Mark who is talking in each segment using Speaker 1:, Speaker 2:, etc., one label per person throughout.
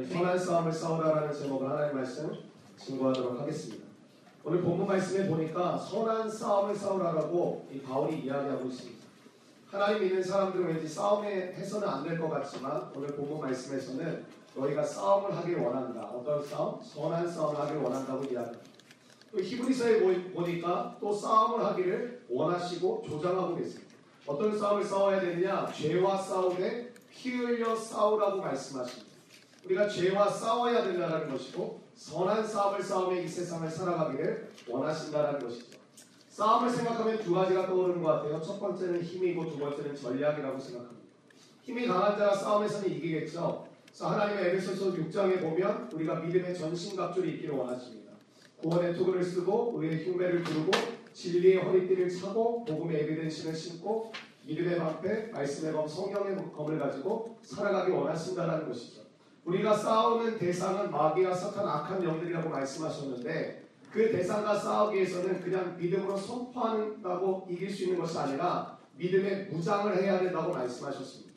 Speaker 1: 오늘 선한 싸움을 싸우라라는 제목을 하나님 말씀 증거하도록 하겠습니다. 오늘 본문 말씀에 보니까 선한 싸움을 싸우라라고 이 바울이 이야기하고 있습니다. 하나님 믿는 사람들은 왠지 싸움에 해서는 안 될 것 같지만 오늘 본문 말씀에서는 너희가 싸움을 하길 원한다. 어떤 싸움? 선한 싸움을 하길 원한다고 이야기합니다. 또 히브리서에 보니까 또 싸움을 하기를 원하시고 조장하고 계십니다. 어떤 싸움을 싸워야 되느냐? 죄와 싸움에 피 흘려 싸우라고 말씀하십니다. 우리가 죄와 싸워야 된다는 것이고 선한 싸움을 싸우며 이 세상을 살아가기를 원하신다는 것이죠. 싸움을 생각하면 두 가지가 떠오르는 것 같아요. 첫 번째는 힘이고 두 번째는 전략이라고 생각합니다. 힘이 강한 자가 싸움에서는 이기겠죠. 그래서 하나님의 에베소서 6장에 보면 우리가 믿음의 전신갑줄이 있기를 원하십니다. 구원의 투구를 쓰고 의의 흉배를 두르고 진리의 허리띠를 차고 복음의 에비덴신을 신고 믿음의 방패, 말씀의 검, 성령의 검을 가지고 살아가기 원하신다는 것이죠. 우리가 싸우는 대상은 마귀와 사탄 악한 영들이라고 말씀하셨는데 그 대상과 싸우기 위해서는 그냥 믿음으로 선포한다고 이길 수 있는 것이 아니라 믿음의 무장을 해야 된다고 말씀하셨습니다.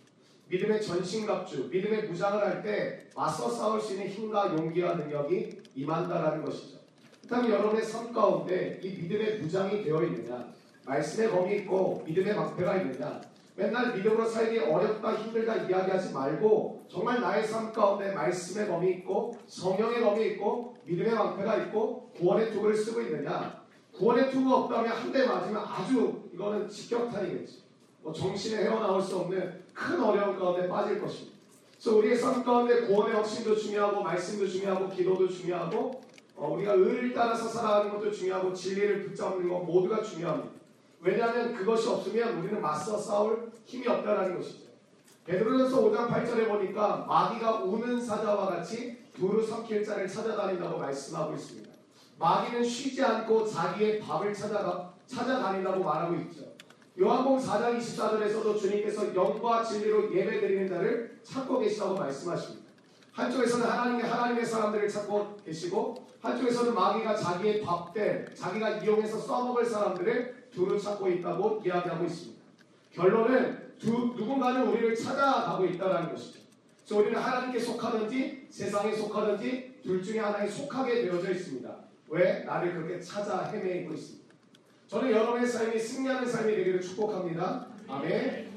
Speaker 1: 믿음의 전신갑주, 믿음의 무장을 할 때 맞서 싸울 수 있는 힘과 용기와 능력이 임한다라는 것이죠. 그렇다면 여러분의 삶 가운데 이 믿음의 무장이 되어 있느냐? 말씀의 검이 있고 믿음의 방패가 있느냐? 맨날 믿음으로 살기 어렵다 힘들다 이야기하지 말고 정말 나의 삶 가운데 말씀의 검이 있고 성령의 검이 있고 믿음의 방패가 있고 구원의 투구를 쓰고 있느냐? 구원의 투구가 없다면 한 대 맞으면 아주 이거는 직격탄이겠지. 뭐 정신에 헤어나올 수 없는 큰 어려움 가운데 빠질 것입니다. 그래서 우리의 삶 가운데 구원의 확신도 중요하고 말씀도 중요하고 기도도 중요하고 어, 우리가 의를 따라서 살아가는 것도 중요하고 진리를 붙잡는 것 모두가 중요합니다. 왜냐하면 그것이 없으면 우리는 맞서 싸울 힘이 없다는 것이죠. 베드로전서 5장 8절에 보니까 마귀가 우는 사자와 같이 두루 삼킬 자를 찾아다닌다고 말씀하고 있습니다. 마귀는 쉬지 않고 자기의 밥을 찾아가, 찾아다닌다고 말하고 있죠. 요한복음 4장 24절에서도 주님께서 영과 진리로 예배드리는 자를 찾고 계시다고 말씀하십니다. 한쪽에서는 하나님의 하나님의 사람들을 찾고 계시고 한쪽에서는 마귀가 자기의 밥될 자기가 이용해서 써먹을 사람들을 두루 찾고 있다고 이야기하고 있습니다. 결론은 두, 누군가는 우리를 찾아가고 있다는 것이죠. 그래서 우리는 하나님께 속하든지 세상에 속하든지 둘 중에 하나에 속하게 되어져 있습니다. 왜? 나를 그렇게 찾아 헤매고 있습니다. 저는 여러분의 삶이 승리하는 삶이 되기를 축복합니다. 아멘.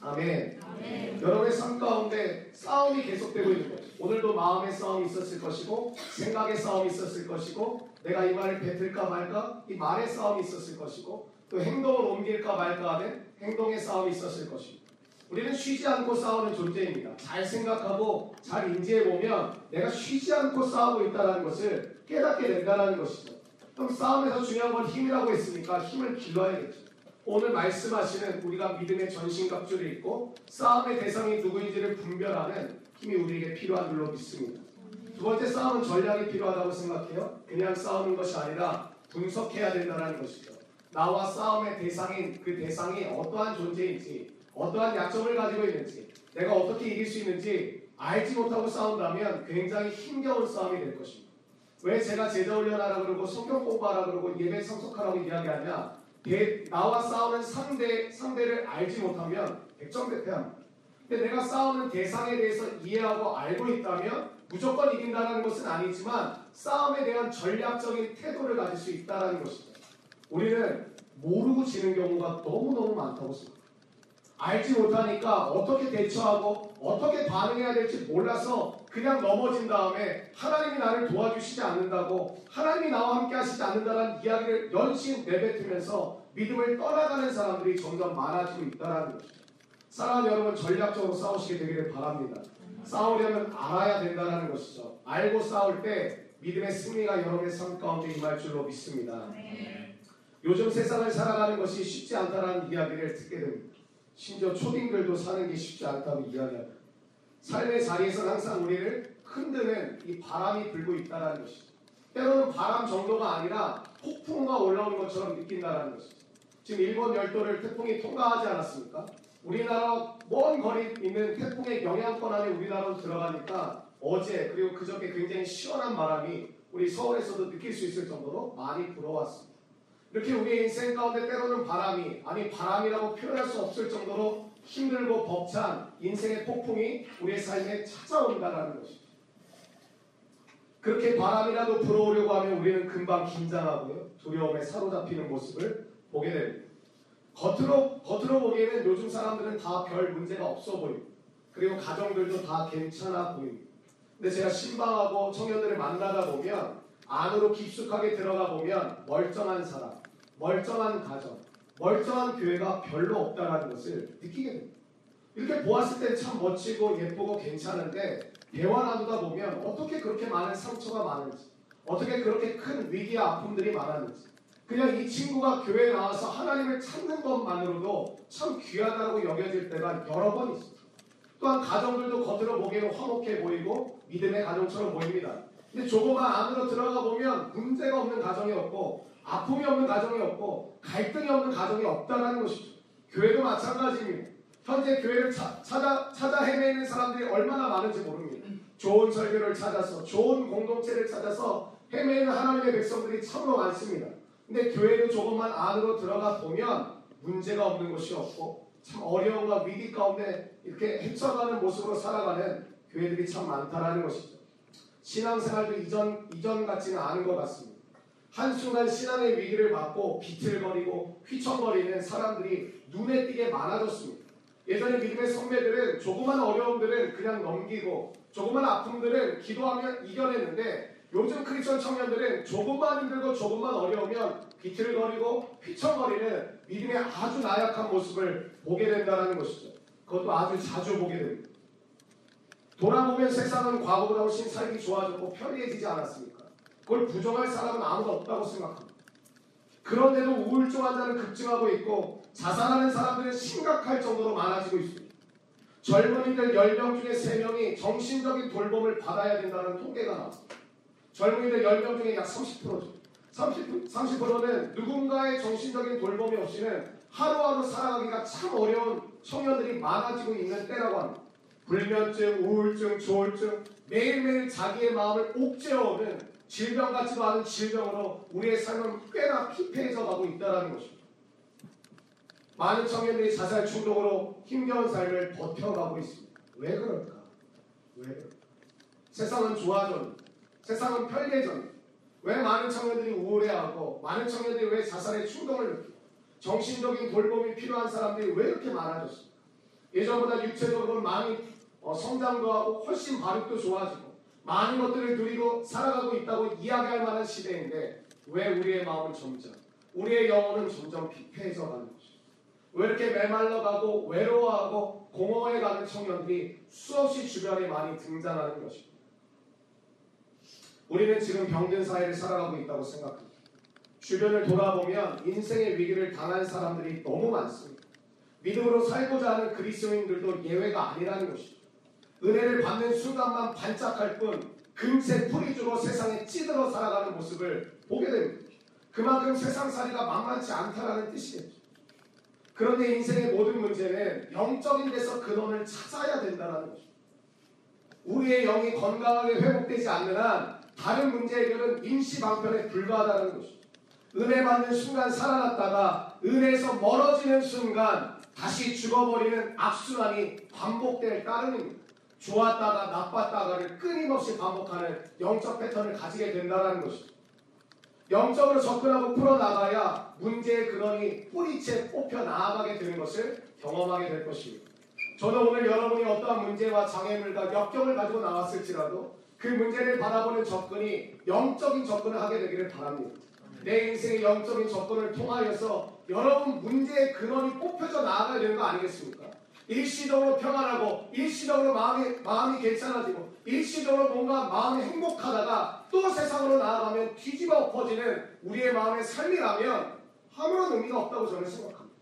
Speaker 1: 아멘. 아멘. 여러분의 삶 가운데 싸움이 계속되고 있는 거죠. 오늘도 마음의 싸움이 있었을 것이고 생각의 싸움이 있었을 것이고 내가 이 말을 뱉을까 말까 이 말의 싸움이 있었을 것이고 또 행동을 옮길까 말까 하는 행동의 싸움이 있었을 것입니다. 우리는 쉬지 않고 싸우는 존재입니다. 잘 생각하고 잘 인지해 보면 내가 쉬지 않고 싸우고 있다는 것을 깨닫게 된다는 것이죠. 그럼 싸움에서 중요한 건 힘이라고 했으니까 힘을 길러야겠죠. 오늘 말씀하시는 우리가 믿음의 전신갑줄이 있고 싸움의 대상이 누구인지를 분별하는 힘이 우리에게 필요한 줄로 믿습니다. 두 번째 싸움은 전략이 필요하다고 생각해요. 그냥 싸우는 것이 아니라 분석해야 된다는 것이죠. 나와 싸움의 대상인 그 대상이 어떠한 존재인지, 어떠한 약점을 가지고 있는지, 내가 어떻게 이길 수 있는지 알지 못하고 싸운다면 굉장히 힘겨운 싸움이 될 것입니다. 왜 제가 제자 훈련하라 그러고 성경 공부하라 그러고 예배 참석하라고 이야기하냐? 대, 나와 싸우는 상대 상대를 알지 못하면 백전백패합니다. 근데 내가 싸우는 대상에 대해서 이해하고 알고 있다면 무조건 이긴다는 것은 아니지만 싸움에 대한 전략적인 태도를 가질 수 있다는 것이죠. 우리는 모르고 지는 경우가 너무너무 많다고 생각합니다. 알지 못하니까 어떻게 대처하고 어떻게 반응해야 될지 몰라서 그냥 넘어진 다음에 하나님이 나를 도와주시지 않는다고 하나님이 나와 함께 하시지 않는다는 이야기를 연신 내뱉으면서 믿음을 떠나가는 사람들이 점점 많아지고 있다는 것이죠. 사랑하는 여러분 전략적으로 싸우시게 되기를 바랍니다. 싸우려면 알아야 된다는 것이죠. 알고 싸울 때 믿음의 승리가 여러분의 삶 가운데 임할 줄로 믿습니다. 요즘 세상을 살아가는 것이 쉽지 않다는 이야기를 듣게 됩니다. 심지어 초딩들도 사는 게 쉽지 않다고 이야기합니다. 삶의 자리에서 항상 우리를 흔드는 이 바람이 불고 있다는 것이죠. 때로는 바람 정도가 아니라 폭풍우가 올라오는 것처럼 느낀다는 것이죠. 지금 일본 열도를 태풍이 통과하지 않았습니까? 우리나라 먼 거리 있는 태풍의 영향권 안에 우리나라로 들어가니까 어제 그리고 그저께 굉장히 시원한 바람이 우리 서울에서도 느낄 수 있을 정도로 많이 불어왔습니다. 이렇게 우리의 인생 가운데 때로는 바람이 아니 바람이라고 표현할 수 없을 정도로 힘들고 벅찬 인생의 폭풍이 우리의 삶에 찾아온다는 것입니다. 그렇게 바람이라도 불어오려고 하면 우리는 금방 긴장하고요. 두려움에 사로잡히는 모습을 보게 됩니다. 겉으로, 겉으로 보기에는 요즘 사람들은 다 별 문제가 없어 보이고, 그리고 가정들도 다 괜찮아 보입니다. 근데 제가 신방하고 청년들을 만나다 보면, 안으로 깊숙하게 들어가 보면, 멀쩡한 사람, 멀쩡한 가정, 멀쩡한 교회가 별로 없다는 것을 느끼게 됩니다. 이렇게 보았을 때 참 멋지고 예쁘고 괜찮은데 대화 나누다 보면 어떻게 그렇게 많은 상처가 많은지 어떻게 그렇게 큰 위기와 아픔들이 많았는지 그냥 이 친구가 교회에 나와서 하나님을 찾는 것만으로도 참 귀하다고 여겨질 때가 여러 번 있습니다. 또한 가정들도 겉으로 보기에는 화목해 보이고 믿음의 가정처럼 보입니다. 근데 조금만 안으로 들어가 보면 문제가 없는 가정이 없고 아픔이 없는 가정이 없고 갈등이 없는 가정이 없다는 것이죠. 교회도 마찬가지입니다. 현재 교회를 차, 찾아, 찾아 헤매는 사람들이 얼마나 많은지 모릅니다. 좋은 설교를 찾아서, 좋은 공동체를 찾아서 헤매는 하나님의 백성들이 참으로 많습니다. 근데 교회도 조금만 안으로 들어가 보면 문제가 없는 것이 없고 참 어려움과 위기 가운데 이렇게 헤쳐가는 모습으로 살아가는 교회들이 참 많다라는 것이죠. 신앙생활도 이전, 이전 같지는 않은 것 같습니다. 한순간 신앙의 위기를 맞고 비틀거리고 휘청거리는 사람들이 눈에 띄게 많아졌습니다. 예전에 믿음의 선배들은 조그만 어려움들은 그냥 넘기고 조그만 아픔들은 기도하면 이겨냈는데 요즘 크리스천 청년들은 조금만 힘들고 조금만 어려우면 비틀거리고 휘청거리는 믿음의 아주 나약한 모습을 보게 된다는 것이죠. 그것도 아주 자주 보게 됩니다. 돌아보면 세상은 과거보다 훨씬 살기 좋아졌고 편리해지지 않았습니까? 그걸 부정할 사람은 아무도 없다고 생각합니다. 그런데도 우울증 환자는 급증하고 있고 자살하는 사람들은 심각할 정도로 많아지고 있습니다. 젊은이들 10명 중에 3명이 정신적인 돌봄을 받아야 된다는 통계가 나왔습니다. 젊은이들 10명 중에 약 30%죠. 30, 30%는 누군가의 정신적인 돌봄이 없이는 하루하루 살아가기가 참 어려운 청년들이 많아지고 있는 때라고 합니다. 불면증, 우울증, 조울증, 매일매일 자기의 마음을 옥죄어오는 질병 같지도 않은 질병으로 우리의 삶은 꽤나 피폐해져 가고 있다는 것입니다. 많은 청년들이 자살 충동으로 힘겨운 삶을 버텨가고 있습니다. 왜 그럴까? 왜 그럴까? 세상은 좋아졌는데, 세상은 편리해졌는데, 왜 많은 청년들이 우울해하고, 많은 청년들이 왜 자살의 충동을 느끼고, 정신적인 돌봄이 필요한 사람들이 왜 이렇게 많아졌습니까? 예전보다 육체적으로 많이 어, 성장도 하고 훨씬 발육도 좋아지고 많은 것들을 누리고 살아가고 있다고 이야기할 만한 시대인데 왜 우리의 마음은 점점 우리의 영혼은 점점 피폐해져 가는 것이 왜 이렇게 메말라 가고 외로워하고 공허해 가는 청년들이 수없이 주변에 많이 등장하는 것입니다. 우리는 지금 병든 사회를 살아가고 있다고 생각합니다. 주변을 돌아보면 인생의 위기를 당한 사람들이 너무 많습니다. 믿음으로 살고자 하는 그리스도인들도 예외가 아니라는 것입니다. 은혜를 받는 순간만 반짝할 뿐 금세 뿌리주로 세상에 찌들어 살아가는 모습을 보게 됩니다. 그만큼 세상살이가 만만치 않다라는 뜻이겠죠. 그런데 인생의 모든 문제는 영적인 데서 근원을 찾아야 된다는 것입니다. 우리의 영이 건강하게 회복되지 않는 한 다른 문제 해결은 임시 방편에 불과하다는 것입니다. 은혜 받는 순간 살아났다가 은혜에서 멀어지는 순간 다시 죽어버리는 악순환이 반복될 따름입니다. 좋았다가 나빴다가를 끊임없이 반복하는 영적 패턴을 가지게 된다는 것입니다. 영적으로 접근하고 풀어나가야 문제의 근원이 뿌리채 뽑혀 나아가게 되는 것을 경험하게 될 것입니다. 저는 오늘 여러분이 어떠한 문제와 장애물과 역경을 가지고 나왔을지라도 그 문제를 바라보는 접근이 영적인 접근을 하게 되기를 바랍니다. 내 인생의 영적인 접근을 통하여서 여러분 문제의 근원이 뽑혀져 나아가야 되는 거 아니겠습니까? 일시적으로 평안하고 일시적으로 마음이 마음이 괜찮아지고 일시적으로 뭔가 마음이 행복하다가 또 세상으로 나아가면 뒤집어 엎어지는 우리의 마음의 삶이라면 아무런 의미가 없다고 저는 생각합니다.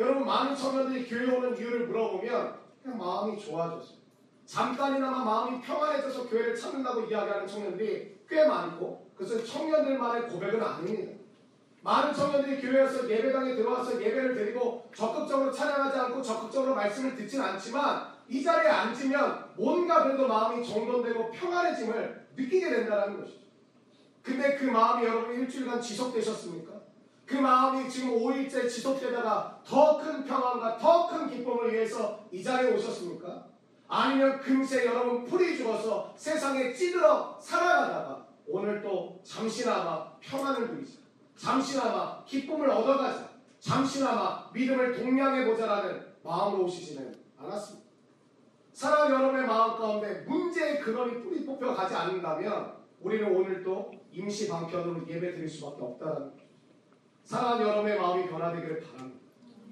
Speaker 1: 여러분 많은 청년들이 교회 오는 이유를 물어보면 그냥 마음이 좋아졌어요. 잠깐이나마 마음이 평안해져서 교회를 찾는다고 이야기하는 청년들이 꽤 많고 그것은 청년들만의 고백은 아닙니다. 많은 청년들이 교회에서 예배당에 들어와서 예배를 드리고 적극적으로 찬양하지 않고 적극적으로 말씀을 듣진 않지만 이 자리에 앉으면 뭔가 그래도 마음이 정돈되고 평안해짐을 느끼게 된다는 것이죠. 근데 그 마음이 여러분 일주일간 지속되셨습니까? 그 마음이 지금 5일째 지속되다가 더 큰 평안과 더 큰 기쁨을 위해서 이 자리에 오셨습니까? 아니면 금세 여러분 풀이 죽어서 세상에 찌들어 살아가다가 오늘 또 잠시나마 평안을 누리자. 잠시나마 기쁨을 얻어가자. 잠시나마 믿음을 동량해보자라는 마음으로 오시지는 않았습니다. 사랑 여러분의 마음 가운데 문제의 근원이 뿌리 뽑혀 가지 않는다면 우리는 오늘도 임시 방편으로 예배 드릴 수밖에 없다는. 사랑 여러분의 마음이 변화되기를 바랍니다.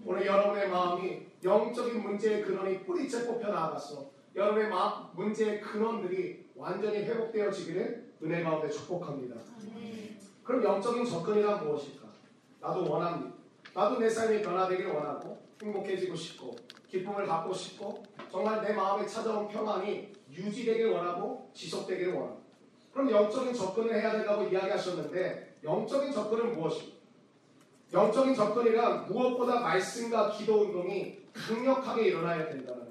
Speaker 1: 오늘 여러분의 마음이 영적인 문제의 근원이 뿌리째 뽑혀 나가서 여러분의 마음 문제의 근원들이 완전히 회복되어지기를 은혜 가운데 축복합니다. 그럼 영적인 접근이란 무엇일까? 나도 원합니다. 나도 내 삶이 변화되기를 원하고 행복해지고 싶고 기쁨을 갖고 싶고 정말 내 마음에 찾아온 평안이 유지되길 원하고 지속되기를 원합니다. 그럼 영적인 접근을 해야 된다고 이야기하셨는데 영적인 접근은 무엇입니까? 영적인 접근이란 무엇보다 말씀과 기도 운동이 강력하게 일어나야 된다는 거죠.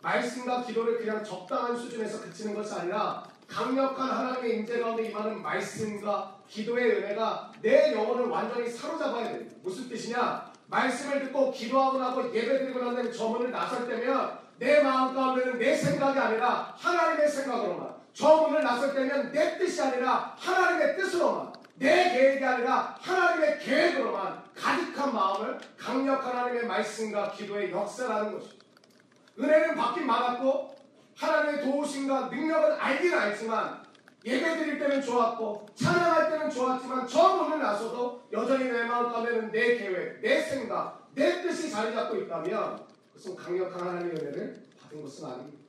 Speaker 1: 말씀과 기도를 그냥 적당한 수준에서 그치는 것이 아니라 강력한 하나님의 임재 가운데 임하는 말씀과 기도의 은혜가 내 영혼을 완전히 사로잡아야 됩니다. 무슨 뜻이냐? 말씀을 듣고 기도하고 나고 예배드리고 난 다음에 저 문을 나설 때면 내 마음 가운데는 내 생각이 아니라 하나님의 생각으로만 저 문을 나설 때면 내 뜻이 아니라 하나님의 뜻으로만 내 계획이 아니라 하나님의 계획으로만 가득한 마음을 강력한 하나님의 말씀과 기도의 역사라는 것입니다. 은혜는 받긴 많았고 하나님의 도우심과 능력은 알긴 알지만 예배 드릴 때는 좋았고 찬양할 때는 좋았지만 저 문을 나서도 여전히 내 마음 가운데는 내 계획, 내 생각, 내 뜻이 자리 잡고 있다면 그것은 강력한 하나님의 은혜를 받은 것은 아닙니다.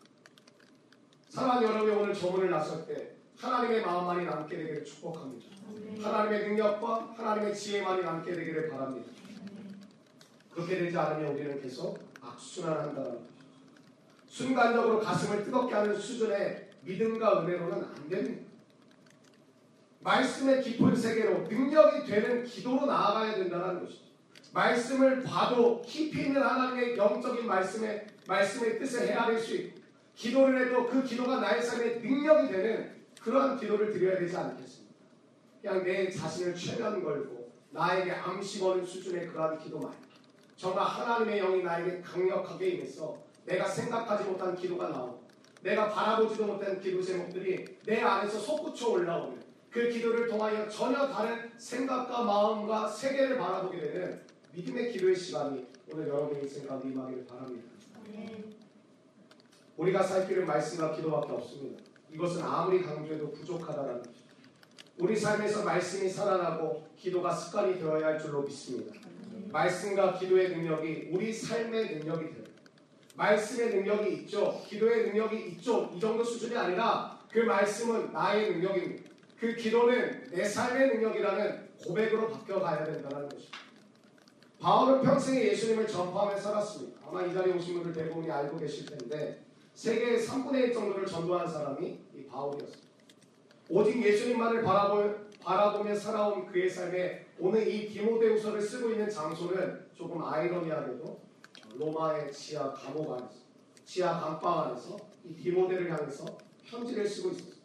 Speaker 1: 사랑하는 여러분이 오늘 저 문을 나설 때 하나님의 마음만이 남게 되기를 축복합니다. 하나님의 능력과 하나님의 지혜만이 남게 되기를 바랍니다. 그렇게 되지 않으면 우리는 계속 악순환한다는 것이죠. 순간적으로 가슴을 뜨겁게 하는 수준의 믿음과 은혜로는 안 됩니다. 말씀의 깊은 세계로 능력이 되는 기도로 나아가야 된다는 것이죠. 말씀을 봐도 깊이 있는 하나님의 영적인 말씀의 말씀의 뜻을 헤아릴 수 있고 기도를 해도 그 기도가 나의 삶에 능력이 되는 그러한 기도를 드려야 되지 않겠습니까? 그냥 내 자신을 최면 걸고 나에게 암시 거는 수준의 그러한 기도 말고 정말 하나님의 영이 나에게 강력하게 임해서 내가 생각하지 못한 기도가 나오고 내가 바라보지도 못한 기도 제목들이 내 안에서 솟구쳐 올라오는 그 기도를 통하여 전혀 다른 생각과 마음과 세계를 바라보게 되는 믿음의 기도의 시간이 오늘 여러분의 인생 가운데 임하기를 바랍니다. 우리가 살 길은 말씀과 기도밖에 없습니다. 이것은 아무리 강조해도 부족하다는. 우리 삶에서 말씀이 살아나고 기도가 습관이 되어야 할 줄로 믿습니다. 말씀과 기도의 능력이 우리 삶의 능력이 돼요. 말씀의 능력이 있죠. 기도의 능력이 있죠. 이 정도 수준이 아니라 그 말씀은 나의 능력입니다. 그 기도는 내 삶의 능력이라는 고백으로 바뀌어가야 된다는 것입니다. 바울은 평생에 예수님을 전파하며 살았습니다. 아마 이 자리에 오신 분들 대부분이 알고 계실 텐데 세계의 3분의 1 정도를 전도한 사람이 이 바울이었습니다. 오직 예수님만을 바라보, 바라보며 살아온 그의 삶에 오늘 이 디모데후서를 쓰고 있는 장소는 조금 아이러니하게도 로마의 지하 감옥 안에서 지하 감방 안에서 이 디모데를 향해서 편지를 쓰고 있었습니다.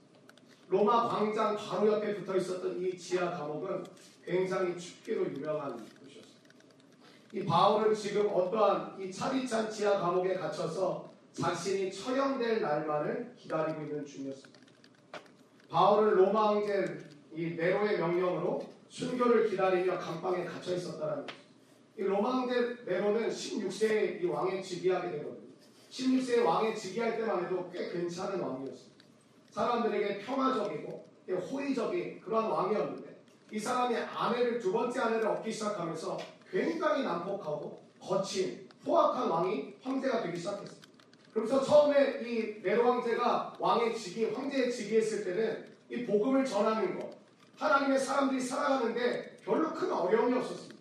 Speaker 1: 로마 광장 바로 옆에 붙어 있었던 이 지하 감옥은 굉장히 춥기로 유명한 곳이었습니다. 이 바울은 지금 어떠한 이 차디찬 지하 감옥에 갇혀서 자신이 처형될 날만을 기다리고 있는 중이었습니다. 바울은 로마 황제 이 네로의 명령으로 순교를 기다리며 감방에 갇혀 있었다는 거죠. 이 로마 황제 네로는 16세에 이 왕에 즉위하게 되거든요. 16세에 왕에 즉위할 때만 해도 꽤 괜찮은 왕이었습니다. 사람들에게 평화적이고 호의적인 그러한 왕이었는데 이 사람이 아내를 두 번째 아내를 얻기 시작하면서 굉장히 난폭하고 거친 포악한 왕이 황제가 되기 시작했습니다. 그래서 처음에 이 네로 황제가 왕의 직위, 황제의 직위했을 때는 이 복음을 전하는 것, 하나님의 사람들이 살아가는데 별로 큰 어려움이 없었습니다.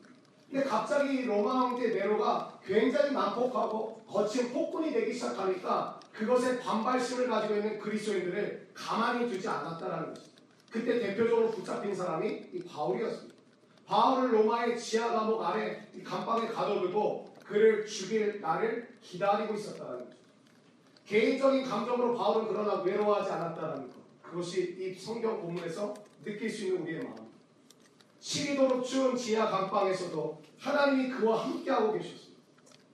Speaker 1: 근데 갑자기 로마 황제 네로가 굉장히 난폭하고 거친 폭군이 되기 시작하니까 그것에 반발심을 가지고 있는 그리스도인들을 가만히 두지 않았다라는 것입니다. 그때 대표적으로 붙잡힌 사람이 이 바울이었습니다. 바울을 로마의 지하 감옥 아래 이 감방에 가둬두고 그를 죽일 날을 기다리고 있었다는 거죠. 개인적인 감정으로 바울은 그러나 외로워하지 않았다는 것. 그것이 이 성경 본문에서 느낄 수 있는 우리의 마음. 시리도록 추운 지하 감방에서도 하나님이 그와 함께하고 계셨습니다.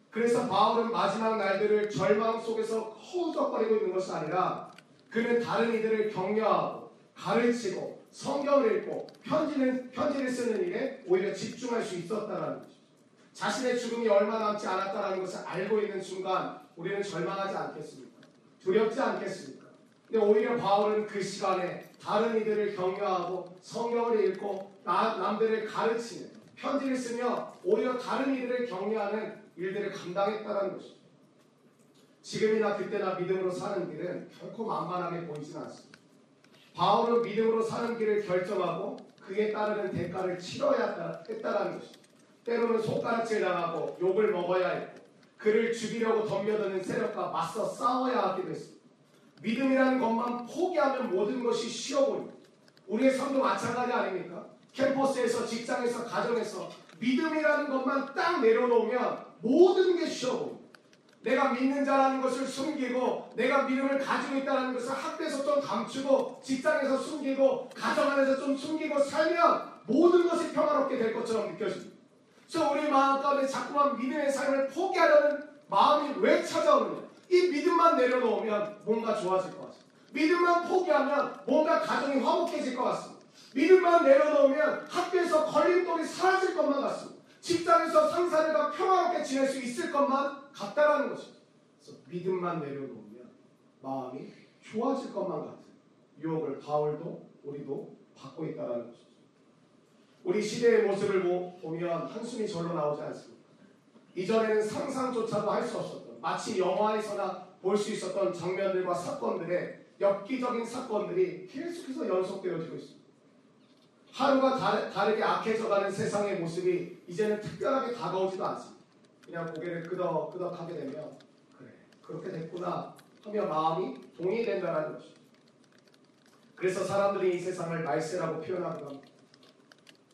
Speaker 1: 그래서 바울은 마지막 날들을 절망 속에서 허우적거리고 있는 것이 아니라 그는 다른 이들을 격려하고 가르치고 성경을 읽고 편지를, 편지를 쓰는 일에 오히려 집중할 수 있었다는 것이죠. 자신의 죽음이 얼마 남지 않았다는 것을 알고 있는 순간 우리는 절망하지 않겠습니까? 두렵지 않겠습니까? 근데 오히려 바울은 그 시간에 다른 이들을 격려하고 성경을 읽고 나- 남들을 가르치는 편지를 쓰며 오히려 다른 이들을 격려하는 일들을 감당했다는 것입니다. 지금이나 그때나 믿음으로 사는 길은 결코 만만하게 보이진 않습니다. 바울은 믿음으로 사는 길을 결정하고 그에 따르는 대가를 치러야 했다는 것입니다. 때로는 손가락질 당하고 욕을 먹어야 했고 그를 죽이려고 덤벼드는 세력과 맞서 싸워야 하기도 했습니다. 믿음이라는 것만 포기하면 모든 것이 쉬워 보입니다. 우리의 삶도 마찬가지 아닙니까? 캠퍼스에서, 직장에서, 가정에서 믿음이라는 것만 딱 내려놓으면 모든 게 쉬워 보입니다. 내가 믿는 자라는 것을 숨기고 내가 믿음을 가지고 있다는 것을 학교에서 좀 감추고 직장에서 숨기고 가정 안에서 좀 숨기고 살면 모든 것이 평화롭게 될 것처럼 느껴집니다. 그래서 우리 마음 가운데 자꾸만 믿음의 삶을 포기하려는 마음이 왜 찾아오느냐? 이 믿음만 내려놓으면 뭔가 좋아질 것 같습니다. 믿음만 포기하면 뭔가 가정이 화목해질 것 같습니다. 믿음만 내려놓으면 학교에서 걸림돌이 사라질 것만 같습니다. 직장에서 상사들과 평화롭게 지낼 수 있을 것만 같다라는 것입니다. 그래서 믿음만 내려놓으면 마음이 좋아질 것만 같은 유혹을 바울도 우리도 받고 있다라는 것이죠. 우리 시대의 모습을 보- 보면 한숨이 절로 나오지 않습니다. 이전에는 상상조차도 할 수 없었던 마치 영화에서나 볼 수 있었던 장면들과 사건들의 엽기적인 사건들이 계속해서 연속되어지고 있습니다. 하루가 다르, 다르게 악해져가는 세상의 모습이 이제는 특별하게 다가오지도 않습니다. 그냥 고개를 끄덕 끄덕하게 되면 그래 그렇게 됐구나 하며 마음이 동의된다는 것입니다. 그래서 사람들이 이 세상을 말세라고 표현하기도 합니다.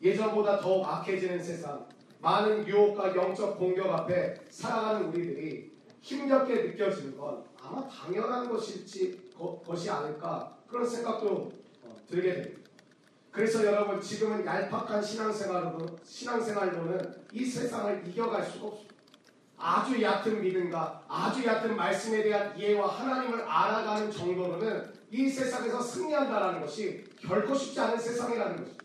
Speaker 1: 예전보다 더욱 악해지는 세상, 많은 유혹과 영적 공격 앞에 살아가는 우리들이 힘겹게 느껴지는 건 아마 당연한 것일지 거- 것이 아닐까 그런 생각도 어, 들게 됩니다. 그래서 여러분 지금은 얄팍한 신앙생활로 신앙생활로는 이 세상을 이겨갈 수가 없습니다. 아주 얕은 믿음과 아주 얕은 말씀에 대한 이해와 하나님을 알아가는 정도로는 이 세상에서 승리한다라는 것이 결코 쉽지 않은 세상이라는 것입니다.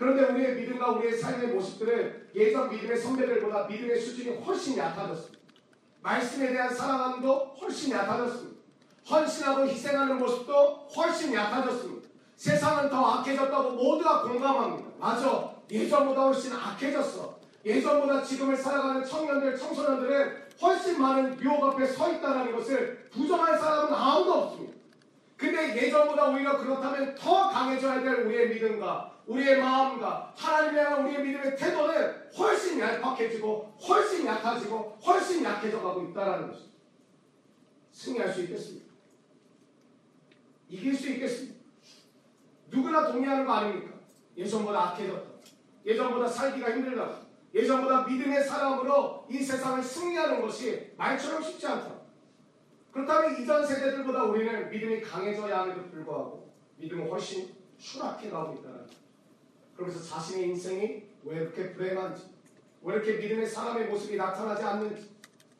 Speaker 1: 그런데 우리의 믿음과 우리의 삶의 모습들은 예전 믿음의 선배들보다 믿음의 수준이 훨씬 얕아졌습니다. 말씀에 대한 사랑함도 훨씬 얕아졌습니다. 헌신하고 희생하는 모습도 훨씬 얕아졌습니다. 세상은 더 악해졌다고 모두가 공감합니다. 맞아. 예전보다 훨씬 악해졌어. 예전보다 지금을 살아가는 청년들, 청소년들은 훨씬 많은 유혹 앞에 서 있다는 것을 부정할 사람은 아무도 없습니다. 근데 예전보다 오히려 그렇다면 더 강해져야 될 우리의 믿음과 우리의 마음과 하나님에 대한 우리의 믿음의 태도는 훨씬 얄팍해지고 훨씬 약해지고 훨씬 약해져 가고 있다는 것입니다. 승리할 수 있겠습니까? 이길 수 있겠습니까? 누구나 동의하는 거 아닙니까? 예전보다 악해졌다. 예전보다 살기가 힘들다. 예전보다 믿음의 사람으로 이 세상을 승리하는 것이 말처럼 쉽지 않다. 그렇다면 이전 세대들보다 우리는 믿음이 강해져야 함에도 불구하고 믿음은 훨씬 추락해 가고 있다는. 그러면서 자신의 인생이 왜 이렇게 불행한지, 왜 이렇게 믿음의 사람의 모습이 나타나지 않는지,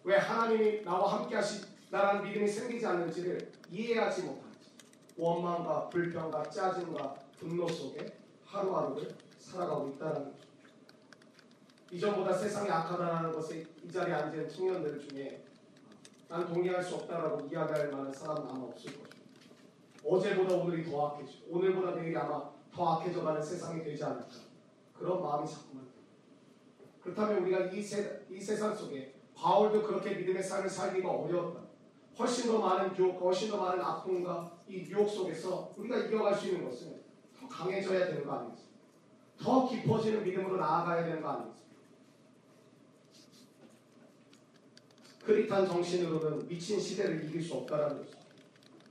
Speaker 1: 왜 하나님이 나와 함께 하시다라는 믿음이 생기지 않는지를 이해하지 못하는지, 원망과 불평과 짜증과 분노 속에 하루하루를 살아가고 있다는 거죠. 이전보다 세상이 악하다는 것에 이 자리에 앉은 청년들 중에 난 동의할 수 없다라고 이야기할 만한 사람은 아마 없을 것입니다. 어제보다 오늘이 더 악해지고 오늘보다 내일이 아마 더 악해져가는 세상이 되지 않을까 그런 마음이 자꾸만. 그렇다면 우리가 이, 세, 이 세상 속에 바울도 그렇게 믿음의 삶을 살기가 어려웠다. 훨씬 더 많은 유혹과 훨씬 더 많은 아픔과 이 유혹 속에서 우리가 이겨갈 수 있는 것은 더 강해져야 되는 거 아니겠습니까? 더 깊어지는 믿음으로 나아가야 되는 거 아니겠습니까? 그릿한 정신으로는 미친 시대를 이길 수 없다는 것입니다.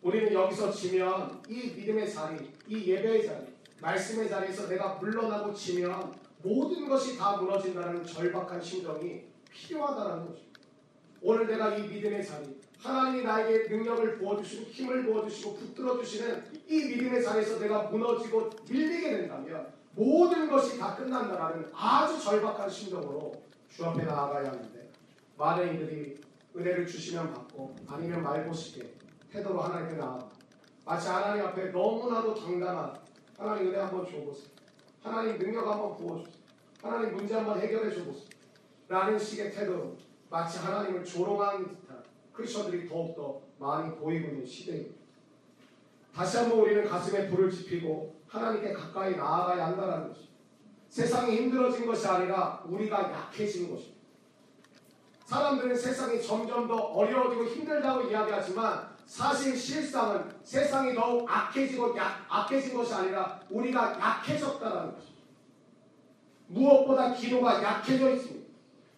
Speaker 1: 우리는 여기서 지면 이 믿음의 자리, 이 예배의 자리, 말씀의 자리에서 내가 물러나고 지면 모든 것이 다 무너진다는 절박한 심정이 필요하다는 것입니다. 오늘 내가 이 믿음의 자리, 하나님이 나에게 능력을 부어주시고 힘을 부어주시고 붙들어주시는 이 믿음의 자리에서 내가 무너지고 밀리게 된다면 모든 것이 다 끝난다라는 아주 절박한 심정으로 주 앞에 나아가야 하는데 많은 이들이 은혜를 주시면 받고 아니면 말고시게 태도로 하나님께 나아가 마치 하나님 앞에 너무나도 당당한 하나님 은혜 한번 줘보세요. 하나님 능력 한번 부어주세요. 하나님 문제 한번 해결해 줘보세요. 라는 식의 태도로 마치 하나님을 조롱하는 듯한 크리스천들이 더욱더 많이 보이고 있는 시대입니다. 다시 한번 우리는 가슴에 불을 지피고 하나님께 가까이 나아가야 한다는 것입니다. 세상이 힘들어진 것이 아니라 우리가 약해진 것입니다. 사람들은 세상이 점점 더 어려워지고 힘들다고 이야기하지만 사실 실상은 세상이 더욱 악해지고 약, 악해진 것이 아니라 우리가 약해졌다는 것입니다. 무엇보다 기도가 약해져 있습니다.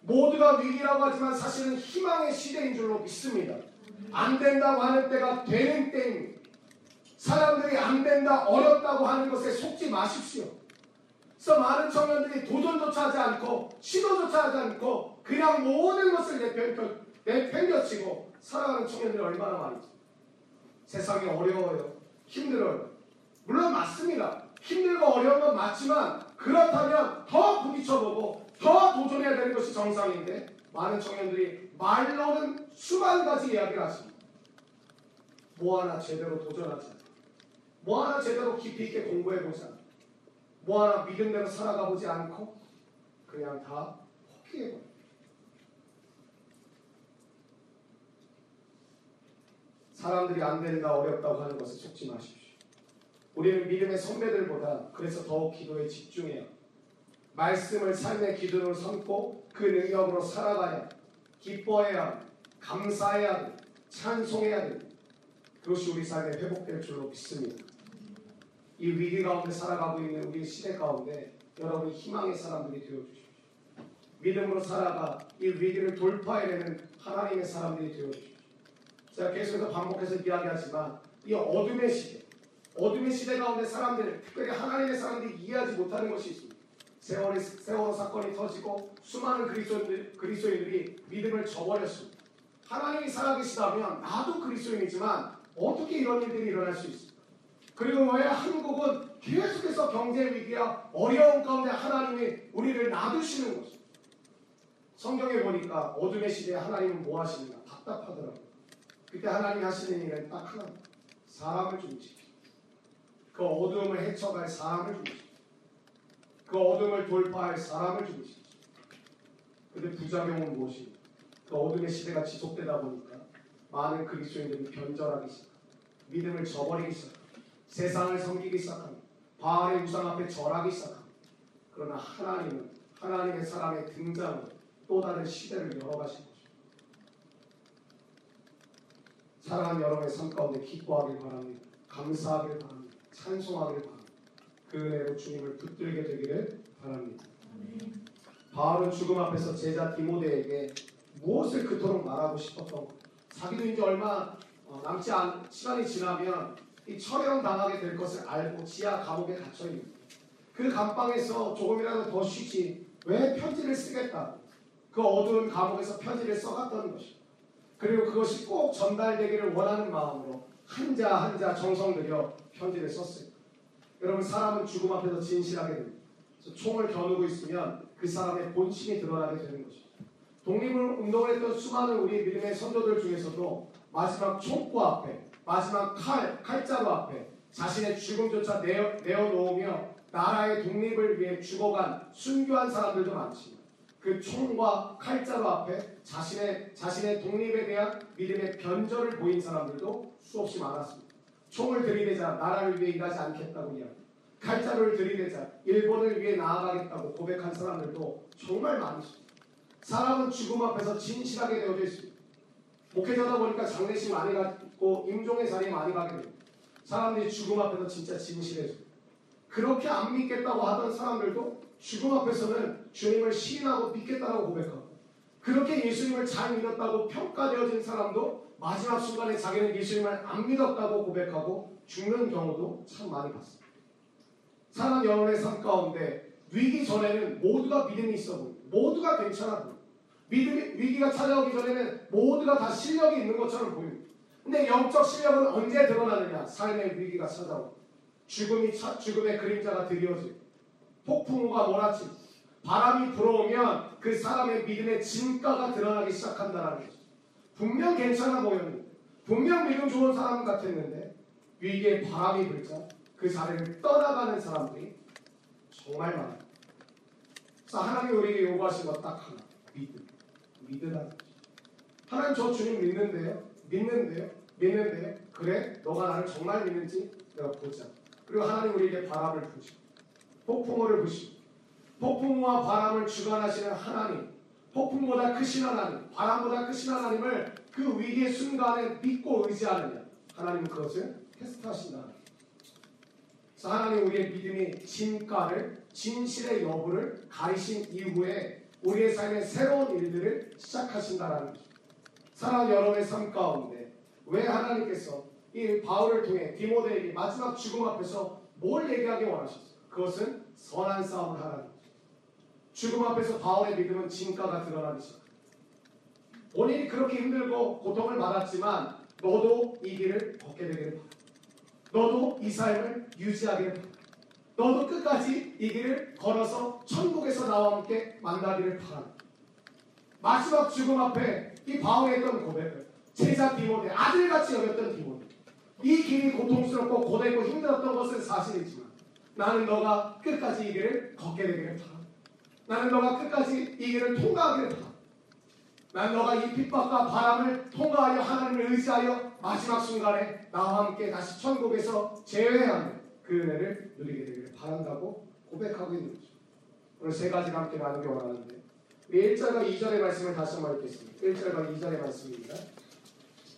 Speaker 1: 모두가 위기라고 하지만 사실은 희망의 시대인 줄로 믿습니다. 안 된다고 하는 때가 되는 때입니다. 사람들이 안 된다, 어렵다고 하는 것에 속지 마십시오. 그래서 많은 청년들이 도전조차 하지 않고 시도조차 하지 않고 그냥 모든 것을 내팽겨, 내팽겨치고 살아가는 청년들이 얼마나 많은지. 세상이 어려워요. 힘들어요. 물론 맞습니다. 힘들고 어려운 건 맞지만 그렇다면 더 부딪혀보고 더 도전해야 되는 것이 정상인데 많은 청년들이 말로는 수만 가지 이야기를 하십니다. 뭐 하나 제대로 도전하지 않고 뭐 하나 제대로 깊이 있게 공부해보지 않고 뭐 하나 믿음대로 살아가 보지 않고 그냥 다 포기해버려 사람들이 안 된다 어렵다고 하는 것에 속지 마십시오. 우리는 믿음의 선배들보다 그래서 더욱 기도에 집중해야 말씀을 삶의 기준으로 삼고 그 능력으로 살아가야 기뻐해야 감사해야 돼. 찬송해야 돼. 그것이 우리 삶에 회복될 줄로 믿습니다. 이 위기 가운데 살아가고 있는 우리 시대 가운데 여러분이 희망의 사람들이 되어주십시오. 믿음으로 살아가 이 위기를 돌파해내는 하나님의 사람들이 되어주십시오. 제가 계속해서 반복해서 이야기하지만 이 어둠의 시대, 어둠의 시대 가운데 사람들, 특별히 하나님의 사람들이 이해하지 못하는 것이 있습니다. 세월이, 세월호 사건이 터지고 수많은 그리스도인들, 그리스도인들이 믿음을 저버렸습니다. 하나님이 살아계시다면 나도 그리스도인이지만 어떻게 이런 일들이 일어날 수 있습니까? 그리고 왜 한국은 계속해서 경제 위기와 어려운 가운데 하나님이 우리를 놔두시는 것입니다. 성경에 보니까 어둠의 시대에 하나님은 뭐 하시는가 답답하더라고요. 그때 하나님이 하시는 일은 딱 하나입니다. 사람을 죽이십시오. 그 어둠을 헤쳐갈 사람을 죽이십시오. 그 어둠을 돌파할 사람을 죽이십시오. 근데 부작용은 무엇입니까? 그 어둠의 시대가 지속되다 보니까 많은 그리스도인들이 변절하기 시작합니다. 믿음을 저버리기 시작합니다. 세상을 섬기기 시작합니다. 바알의 우상 앞에 절하기 시작합니다. 그러나 하나님은 하나님의 사람의 등장으로 또 다른 시대를 열어가신 것입니다. 사랑하는 여러분의 삶 가운데 기뻐하길 바랍니다. 감사하길 바랍니다. 찬송하길 바랍니다. 그 은혜로 주님을 붙들게 되기를 바랍니다. 바울은 죽음 앞에서 제자 디모데에게 무엇을 그토록 말하고 싶었던 것 자기도 이제 얼마 어, 남지 않 시간이 지나면 이 처형 당하게 될 것을 알고 지하 감옥에 갇혀 있는 그 감방에서 조금이라도 더 쉬지 왜 편지를 쓰겠다 그 어두운 감옥에서 편지를 써갔던 것이 그리고 그것이 꼭 전달되기를 원하는 마음으로 한자 한자 정성 들여 편지를 썼어요. 여러분 사람은 죽음 앞에서 진실하게 됩니다. 총을 겨누고 있으면 그 사람의 본심이 드러나게 되는 것입니다. 독립을 운동을 했던 수많은 우리 믿음의 선조들 중에서도 마지막 총구 앞에 마지막 칼, 칼자루 앞에 자신의 죽음조차 내어, 내어놓으며 나라의 독립을 위해 죽어간 순교한 사람들도 많습니다. 그 총과 칼자루 앞에 자신의, 자신의 독립에 대한 믿음의 변절을 보인 사람들도 수없이 많았습니다. 총을 들이대자 나라를 위해 일하지 않겠다고 이야기 칼자루를 들이대자 일본을 위해 나아가겠다고 고백한 사람들도 정말 많으십니다. 사람은 죽음 앞에서 진실하게 되어져 있습니다. 목회자다 보니까 장례식 많이 가고 임종의 자리에 많이 가게 됩니다. 사람들이 죽음 앞에서 진짜 진실해져요. 그렇게 안 믿겠다고 하던 사람들도 죽음 앞에서는 주님을 시인하고 믿겠다고 고백하고 그렇게 예수님을 잘 믿었다고 평가되어진 사람도 마지막 순간에 자기는 예수님을 안 믿었다고 고백하고 죽는 경우도 참 많이 봤습니다. 사람 여러분의 삶 가운데 위기 전에는 모두가 믿음이 있어 보입니다. 모두가 괜찮아. 믿음이, 위기가 찾아오기 전에는 모두가 다 실력이 있는 것처럼 보입니다. 근데 영적 실력은 언제 드러나느냐? 삶의 위기가 찾아오고 죽음이 차, 죽음의 그림자가 드리워지고 폭풍우가 몰아치고 바람이 불어오면 그 사람의 믿음의 진가가 드러나기 시작한다는 거죠. 분명 괜찮아 보였는데, 분명 믿음 좋은 사람 같았는데, 위기에 바람이 불자 그 자리를 떠나가는 사람들이 정말 많아요. 그래서 하나님이 우리에게 요구하신 것 딱 하나. 믿음. 믿으라는 거죠. 하나님 저 주님 믿는데요. 믿는데요. 믿는데요. 그래? 너가 나를 정말 믿는지 내가 보자. 그리고 하나님 우리에게 바람을 부시고 폭풍우를 부시고 폭풍우와 바람을 주관하시는 하나님 폭풍보다 크신 하나님 바람보다 크신 하나님을 그 위기의 순간에 믿고 의지하느냐 하나님은 그것을 테스트하신다. 그래서 하나님 우리의 믿음이 진가를 진실의 여부를 가리신 이후에 우리의 삶의 새로운 일들을 시작하신다라는 거죠. 사랑 여러분의 삶 가운데 왜 하나님께서 이 바울을 통해 디모데에게 마지막 죽음 앞에서 뭘 얘기하기 원하셨어요? 그것은 선한 싸움을 하라는. 죽음 앞에서 바울의 믿음은 진가가 시작합니다. 본인이 그렇게 힘들고 고통을 받았지만 너도 이 길을 걷게 되기를 바랍니다. 너도 이 삶을 유지하기를 바랍니다. 너도 끝까지 이 길을 걸어서 천국에서 나와 함께 만나기를 바랍니다. 마지막 죽음 앞에 이 바울의 했던 고백을 제자 디모데 아들같이 여겼던 디모데 이 길이 고통스럽고 고되고 힘들었던 것은 사실이지만 나는 너가 끝까지 이 길을 걷게 되기를 바랍니다. 나는 너가 끝까지 이 길을 통과하기를 바랍니다. 난 너가 이 핍박과 바람을 통과하여 하나님을 의지하여 마지막 순간에 나와 함께 다시 천국에서 재회하는 그 은혜를 누리게 되기를 바란다고 고백하고 있는 거죠. 오늘 세 가지를 함께 나누기 원하는데 1절과 2절의 말씀을 다시 한번 읽겠습니다. 1절과 2절의 말씀입니다.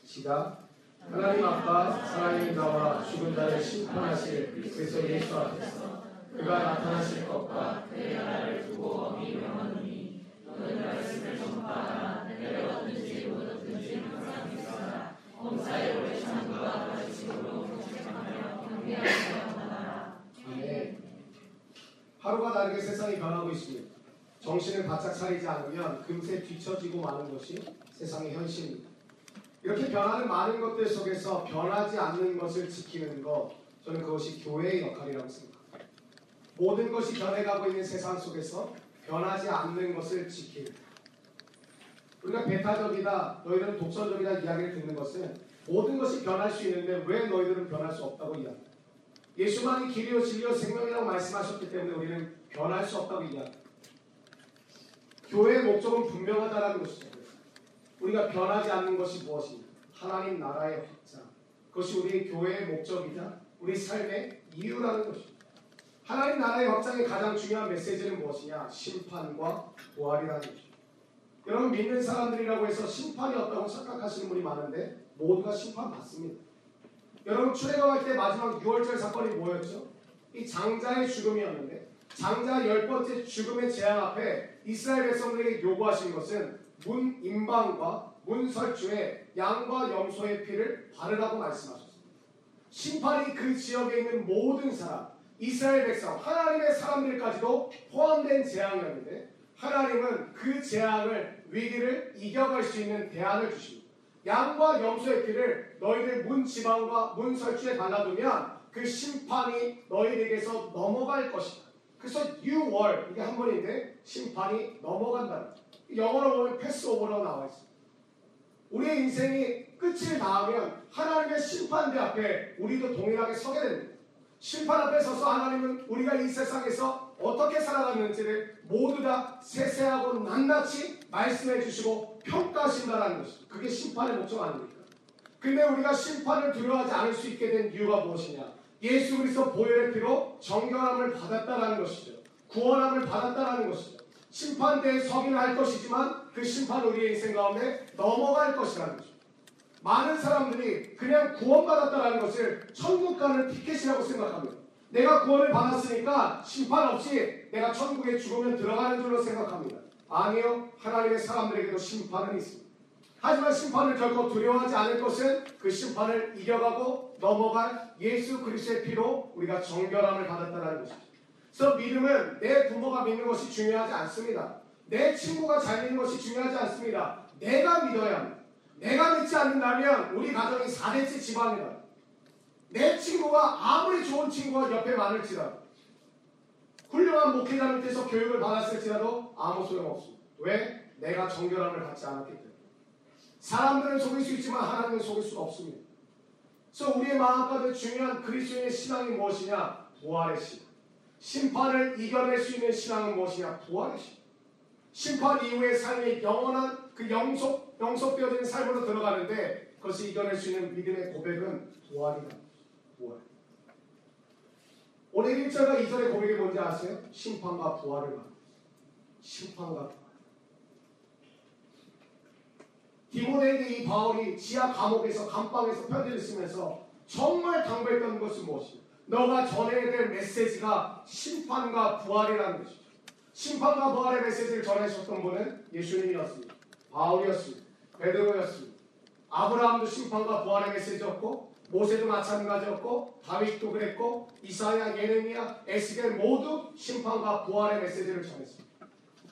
Speaker 1: 시작. 하나님 아빠 사랑의 자와 죽은 자를 심판하실 그리스도 예수 앞에서 그가 나타나실 것과 그의 나라를 두고 어미 명하노니 너는 말씀을 전파하라 내가 어든지 무엇든지 항상 있어라 범사에 오래 참과 가식으로 동행하며 경계하며 나라 아멘 하루가 다르게 세상이 변하고 있습니다. 정신을 바짝 차리지 않으면 금세 뒤처지고 마는 것이 세상의 현실입니다. 이렇게 변하는 많은 것들 속에서 변하지 않는 것을 지키는 것, 저는 그것이 교회의 역할이라고 생각합니다. 모든 것이 변해가고 있는 세상 속에서 변하지 않는 것을 지키는 우리가 배타적이다, 너희들은 독선적이다 이야기를 듣는 것은 모든 것이 변할 수 있는데 왜 너희들은 변할 수 없다고 이야기합니다. 예수만이 길이요 진리요 생명이라고 말씀하셨기 때문에 우리는 변할 수 없다고 이야기합니다. 교회의 목적은 분명하다는 것이죠. 우리가 변하지 않는 것이 무엇입니까? 하나님 나라의 확장. 그것이 우리 교회의 목적이자 우리 삶의 이유라는 것입니다. 하나님 나라의 확장의 가장 중요한 메시지는 무엇이냐? 심판과 부활이라는 것입니다. 여러분 믿는 사람들이라고 해서 심판이 없다고 착각하시는 분이 많은데 모두가 심판 받습니다. 여러분 출애굽할 때 마지막 6월절 사건이 뭐였죠? 이 장자의 죽음이었는데 장자 열 번째 죽음의 재앙 앞에 이스라엘 백성들에게 요구하신 것은 문 임방과 문 설주에 양과 염소의 피를 바르라고 말씀하셨습니다. 심판이 그 지역에 있는 모든 사람, 이스라엘 백성, 하나님의 사람들까지도 포함된 재앙이었는데 하나님은 그 재앙을 위기를 이겨갈 수 있는 대안을 주십니다. 양과 염소의 피를 너희들 문 지방과 문 설주에 발라두면 그 심판이 너희들에게서 넘어갈 것이다. 그래서 you were 이게 한 번인데 심판이 넘어간다. 영어로 보면 패스오버로 나와 있습니다. 우리의 인생이 끝을 다하면 하나님의 심판대 앞에 우리도 동일하게 서게 됩니다. 심판 앞에 서서 하나님은 우리가 이 세상에서 어떻게 살아가는지를 모두 다 세세하고 낱낱이 말씀해 주시고 평가하신다는 것입니다. 그게 심판의 목적 아닙니까? 근데 우리가 심판을 두려워하지 않을 수 있게 된 이유가 무엇이냐? 예수 그리스도 보혈의 피로 정결함을 받았다라는 것이죠. 구원함을 받았다라는 것이죠. 심판대에 서기는 할 것이지만 그 심판 우리의 인생 가운데 넘어갈 것이라는 거죠. 많은 사람들이 그냥 구원받았다라는 것을 천국 가는 티켓이라고 생각합니다. 내가 구원을 받았으니까 심판 없이 내가 천국에 죽으면 들어가는 줄로 생각합니다. 아니요. 하나님의 사람들에게도 심판은 있습니다. 하지만 심판을 결코 두려워하지 않을 것은 그 심판을 이겨가고 넘어갈 예수 그리스도의 피로 우리가 정결함을 받았다는 것이죠. 그래서 믿음은 내 부모가 믿는 것이 중요하지 않습니다. 내 친구가 잘 믿는 것이 중요하지 않습니다. 내가 믿어야 합니다. 내가 믿지 않는다면 우리 가정이 4대째 집안이다. 내 친구가 아무리 좋은 친구가 옆에 많을지라도 훌륭한 목회자 밑에서 교육을 받았을지라도 아무 소용없습니다. 왜? 내가 정결함을 갖지 않았기 때문에. 사람들은 속일 수 있지만 하나님은 속일 수가 없습니다. 그래서 우리의 마음 가운데 중요한 그리스도인의 신앙이 무엇이냐? 부활의 신앙. 심판을 이겨낼 수 있는 신앙은 무엇이냐? 부활의 신앙. 심판 이후의 삶이 영원한 그 영속, 영속되어진 삶으로 들어가는데 그것을 이겨낼 수 있는 믿음의 고백은 부활이다. 부활. 오늘 1절과 2절의 고백이 뭔지 아세요? 심판과 부활을 말합니다. 심판과 부활. 디모데에게 이 바울이 지하 감옥에서 감방에서 편지를 쓰면서 정말 당부했던 것은 무엇이냐? 너가 전해야 될 메시지가 심판과 부활이라는 것이죠. 심판과 부활의 메시지를 전해주셨던 분은 예수님이었습니다. 바울이었습니다. 베드로였습니다. 아브라함도 심판과 부활의 메시지였고 모세도 마찬가지였고 다윗도 그랬고 이사야, 예레미야, 에스겔 모두 심판과 부활의 메시지를 전했습니다.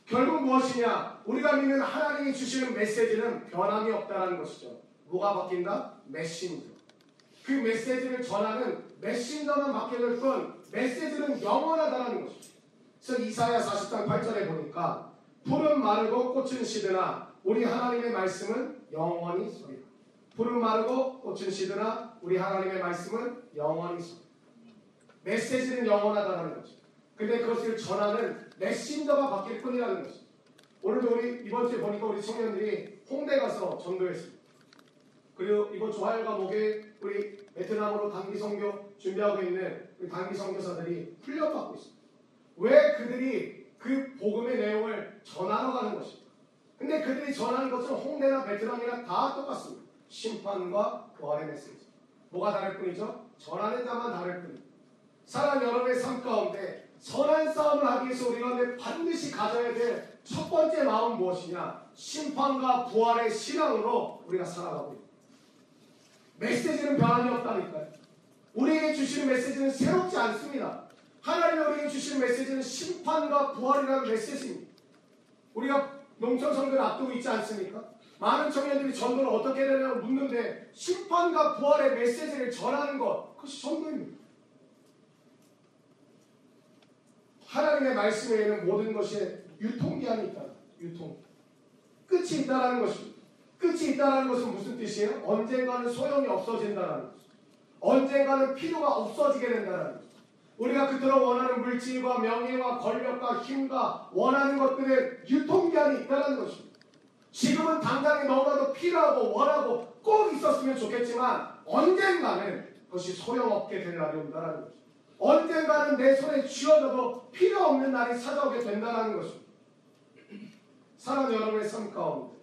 Speaker 1: 결국 무엇이냐? 우리가 믿는 하나님이 주시는 메시지는 변함이 없다는 것이죠. 뭐가 바뀐다? 메신저. 그 메시지를 전하는 메신저만 바뀌는 뿐 메시지는 영원하다는 것이죠. 그래서 이사야 40장 8절에 보니까 푸른 마르고 꽃은 시드나 우리 하나님의 말씀은 영원히 서리라. 푸른 마르고 꽃은 시드나 우리 하나님의 말씀은 영원히 서리라. 메시지는 영원하다는 거죠. 근데 그것을 전하는 메신저가 바뀔 뿐이라는 거죠. 오늘도 우리 이번 주에 보니까 우리 청년들이 홍대 가서 전도했습니다. 그리고 이번 주 화요일과 목요일 우리 베트남으로 단기 선교 준비하고 있는 우리 단기 선교사들이 훈련받고 있습니다. 왜 그들이 그 복음의 내용을 전하러 가는 것입니까? 근데 그들이 전하는 것은 홍대나 베트남이나 다 똑같습니다. 심판과 부활의 메시지. 뭐가 다를 뿐이죠? 전하는 자만 다를 뿐입니다. 사랑 여러분의 삶 가운데 선한 싸움을 하기 위해서 우리가 반드시 가져야 될 첫 번째 마음은 무엇이냐? 심판과 부활의 신앙으로 우리가 살아가고 있습니다. 메시지는 변함이 없다니까요. 우리에게 주시는 메시지는 새롭지 않습니다. 하나님이 우리에게 주시는 메시지는 심판과 부활이라는 메시지입니다. 우리가 농촌 선교를 앞두고 있지 않습니까? 많은 청년들이 전도를 어떻게 되냐고 묻는데 심판과 부활의 메시지를 전하는 것 그것이 전도입니다. 하나님의 말씀에는 모든 것에 유통기한이 있다. 유통. 끝이 있다라는 것입니다. 끝이 있다라는 것은 무슨 뜻이에요? 언젠가는 소용이 없어진다라는 거죠. 언젠가는 필요가 없어지게 된다라는 거죠. 우리가 그토록 원하는 물질과 명예와 권력과 힘과 원하는 것들의 유통기한이 있다는 것입니다. 지금은 당장에 너무나도 필요하고 원하고 꼭 있었으면 좋겠지만 언젠가는 그것이 소용없게 될 날이 온다는 거죠. 언젠가는 내 손에 쥐어져도 필요 없는 날이 찾아오게 된다는 것입니다. 사랑하는 여러분의 삶 가운데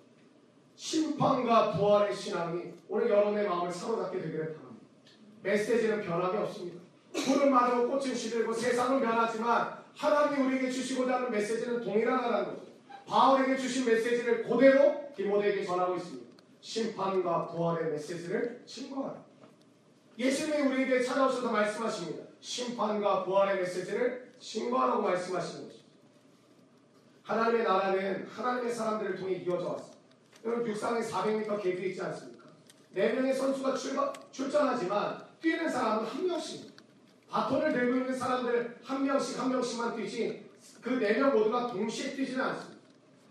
Speaker 1: 심판과 부활의 신앙이 오늘 여러분의 마음을 사로잡게 되기를 바랍니다. 메시지는 변함이 없습니다. 푸른 마르고 꽃은 시들고 세상은 변하지만 하나님이 우리에게 주시고자 하는 메시지는 동일하다는 거죠. 바울에게 주신 메시지를 그대로 디모데에게 전하고 있습니다. 심판과 부활의 메시지를 증거하라. 예수님이 우리에게 찾아오셔서 말씀하십니다. 심판과 부활의 메시지를 증거하라고 말씀하시는 것입니다. 하나님의 나라는 하나님의 사람들을 통해 이어져 왔습니다. 여러분 육상에 400m 계도 있지 않습니까? 4명의 선수가 출가, 출전하지만 뛰는 사람은 한 명씩 바톤을 들고 있는 사람들 한 명씩 한 명씩만 뛰지 그 4명 모두가 동시에 뛰지는 않습니다.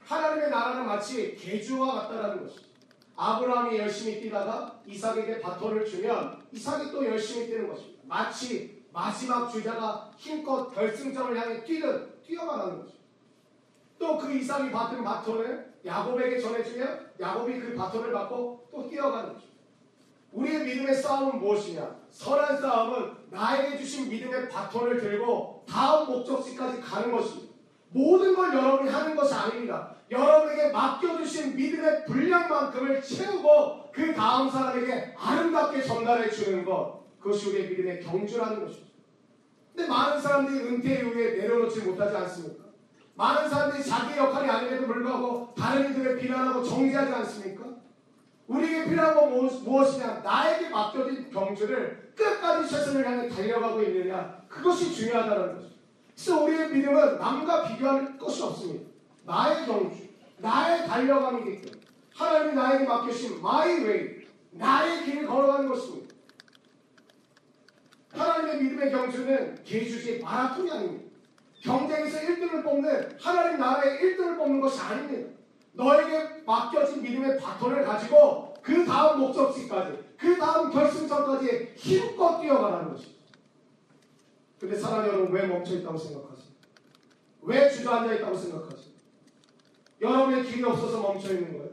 Speaker 1: 하나님의 나라는 마치 개주와 같다라는 것입니다. 아브라함이 열심히 뛰다가 이삭에게 바톤을 주면 이삭이 또 열심히 뛰는 것입니다. 마치 마지막 주자가 힘껏 결승점을 향해 뛰는 뛰어가는 것입니다. 또 그 이삭이 받은 바톤을 야곱에게 전해주면 야곱이 그 바톤을 받고 또 뛰어가는 것입니다. 우리의 믿음의 싸움은 무엇이냐? 선한 싸움은 나에게 주신 믿음의 바톤을 들고 다음 목적지까지 가는 것입니다. 모든 걸 여러분이 하는 것이 아닙니다. 여러분에게 맡겨주신 믿음의 분량만큼을 채우고 그 다음 사람에게 아름답게 전달해 주는 것. 그것이 우리의 믿음의 경주라는 것입니다. 근데 많은 사람들이 은퇴 이후에 내려놓지 못하지 않습니까? 많은 사람들이 자기 역할이 아님에도 불구하고 다른 이들을 비난하고 정지하지 않습니까? 우리에게 필요한 건 무엇이냐? 나에게 맡겨진 경주를 끝까지 최선을 향해 달려가고 있느냐? 그것이 중요하다는 것입니다. 그래서 우리의 믿음은 남과 비교할 것이 없습니다. 나의 경주, 나의 달려감이기 때문에 하나님이 나에게 맡겨주신 my way, 나의 길을 걸어가는 것입니다. 하나님의 믿음의 경주는 개주지 마라톤이 아닙니다. 경쟁에서 1등을 뽑는 하나님 나라의 1등을 뽑는 것이 아닙니다. 너에게 맡겨진 믿음의 바톤을 가지고 그 다음 목적지까지, 그 다음 결승점까지 힘껏 뛰어가라는 것입니다. 근데 사랑하는 여러분 왜 멈춰있다고 생각하세요? 왜 주저앉아 있다고 생각하세요? 여러분의 길이 없어서 멈춰있는 거예요?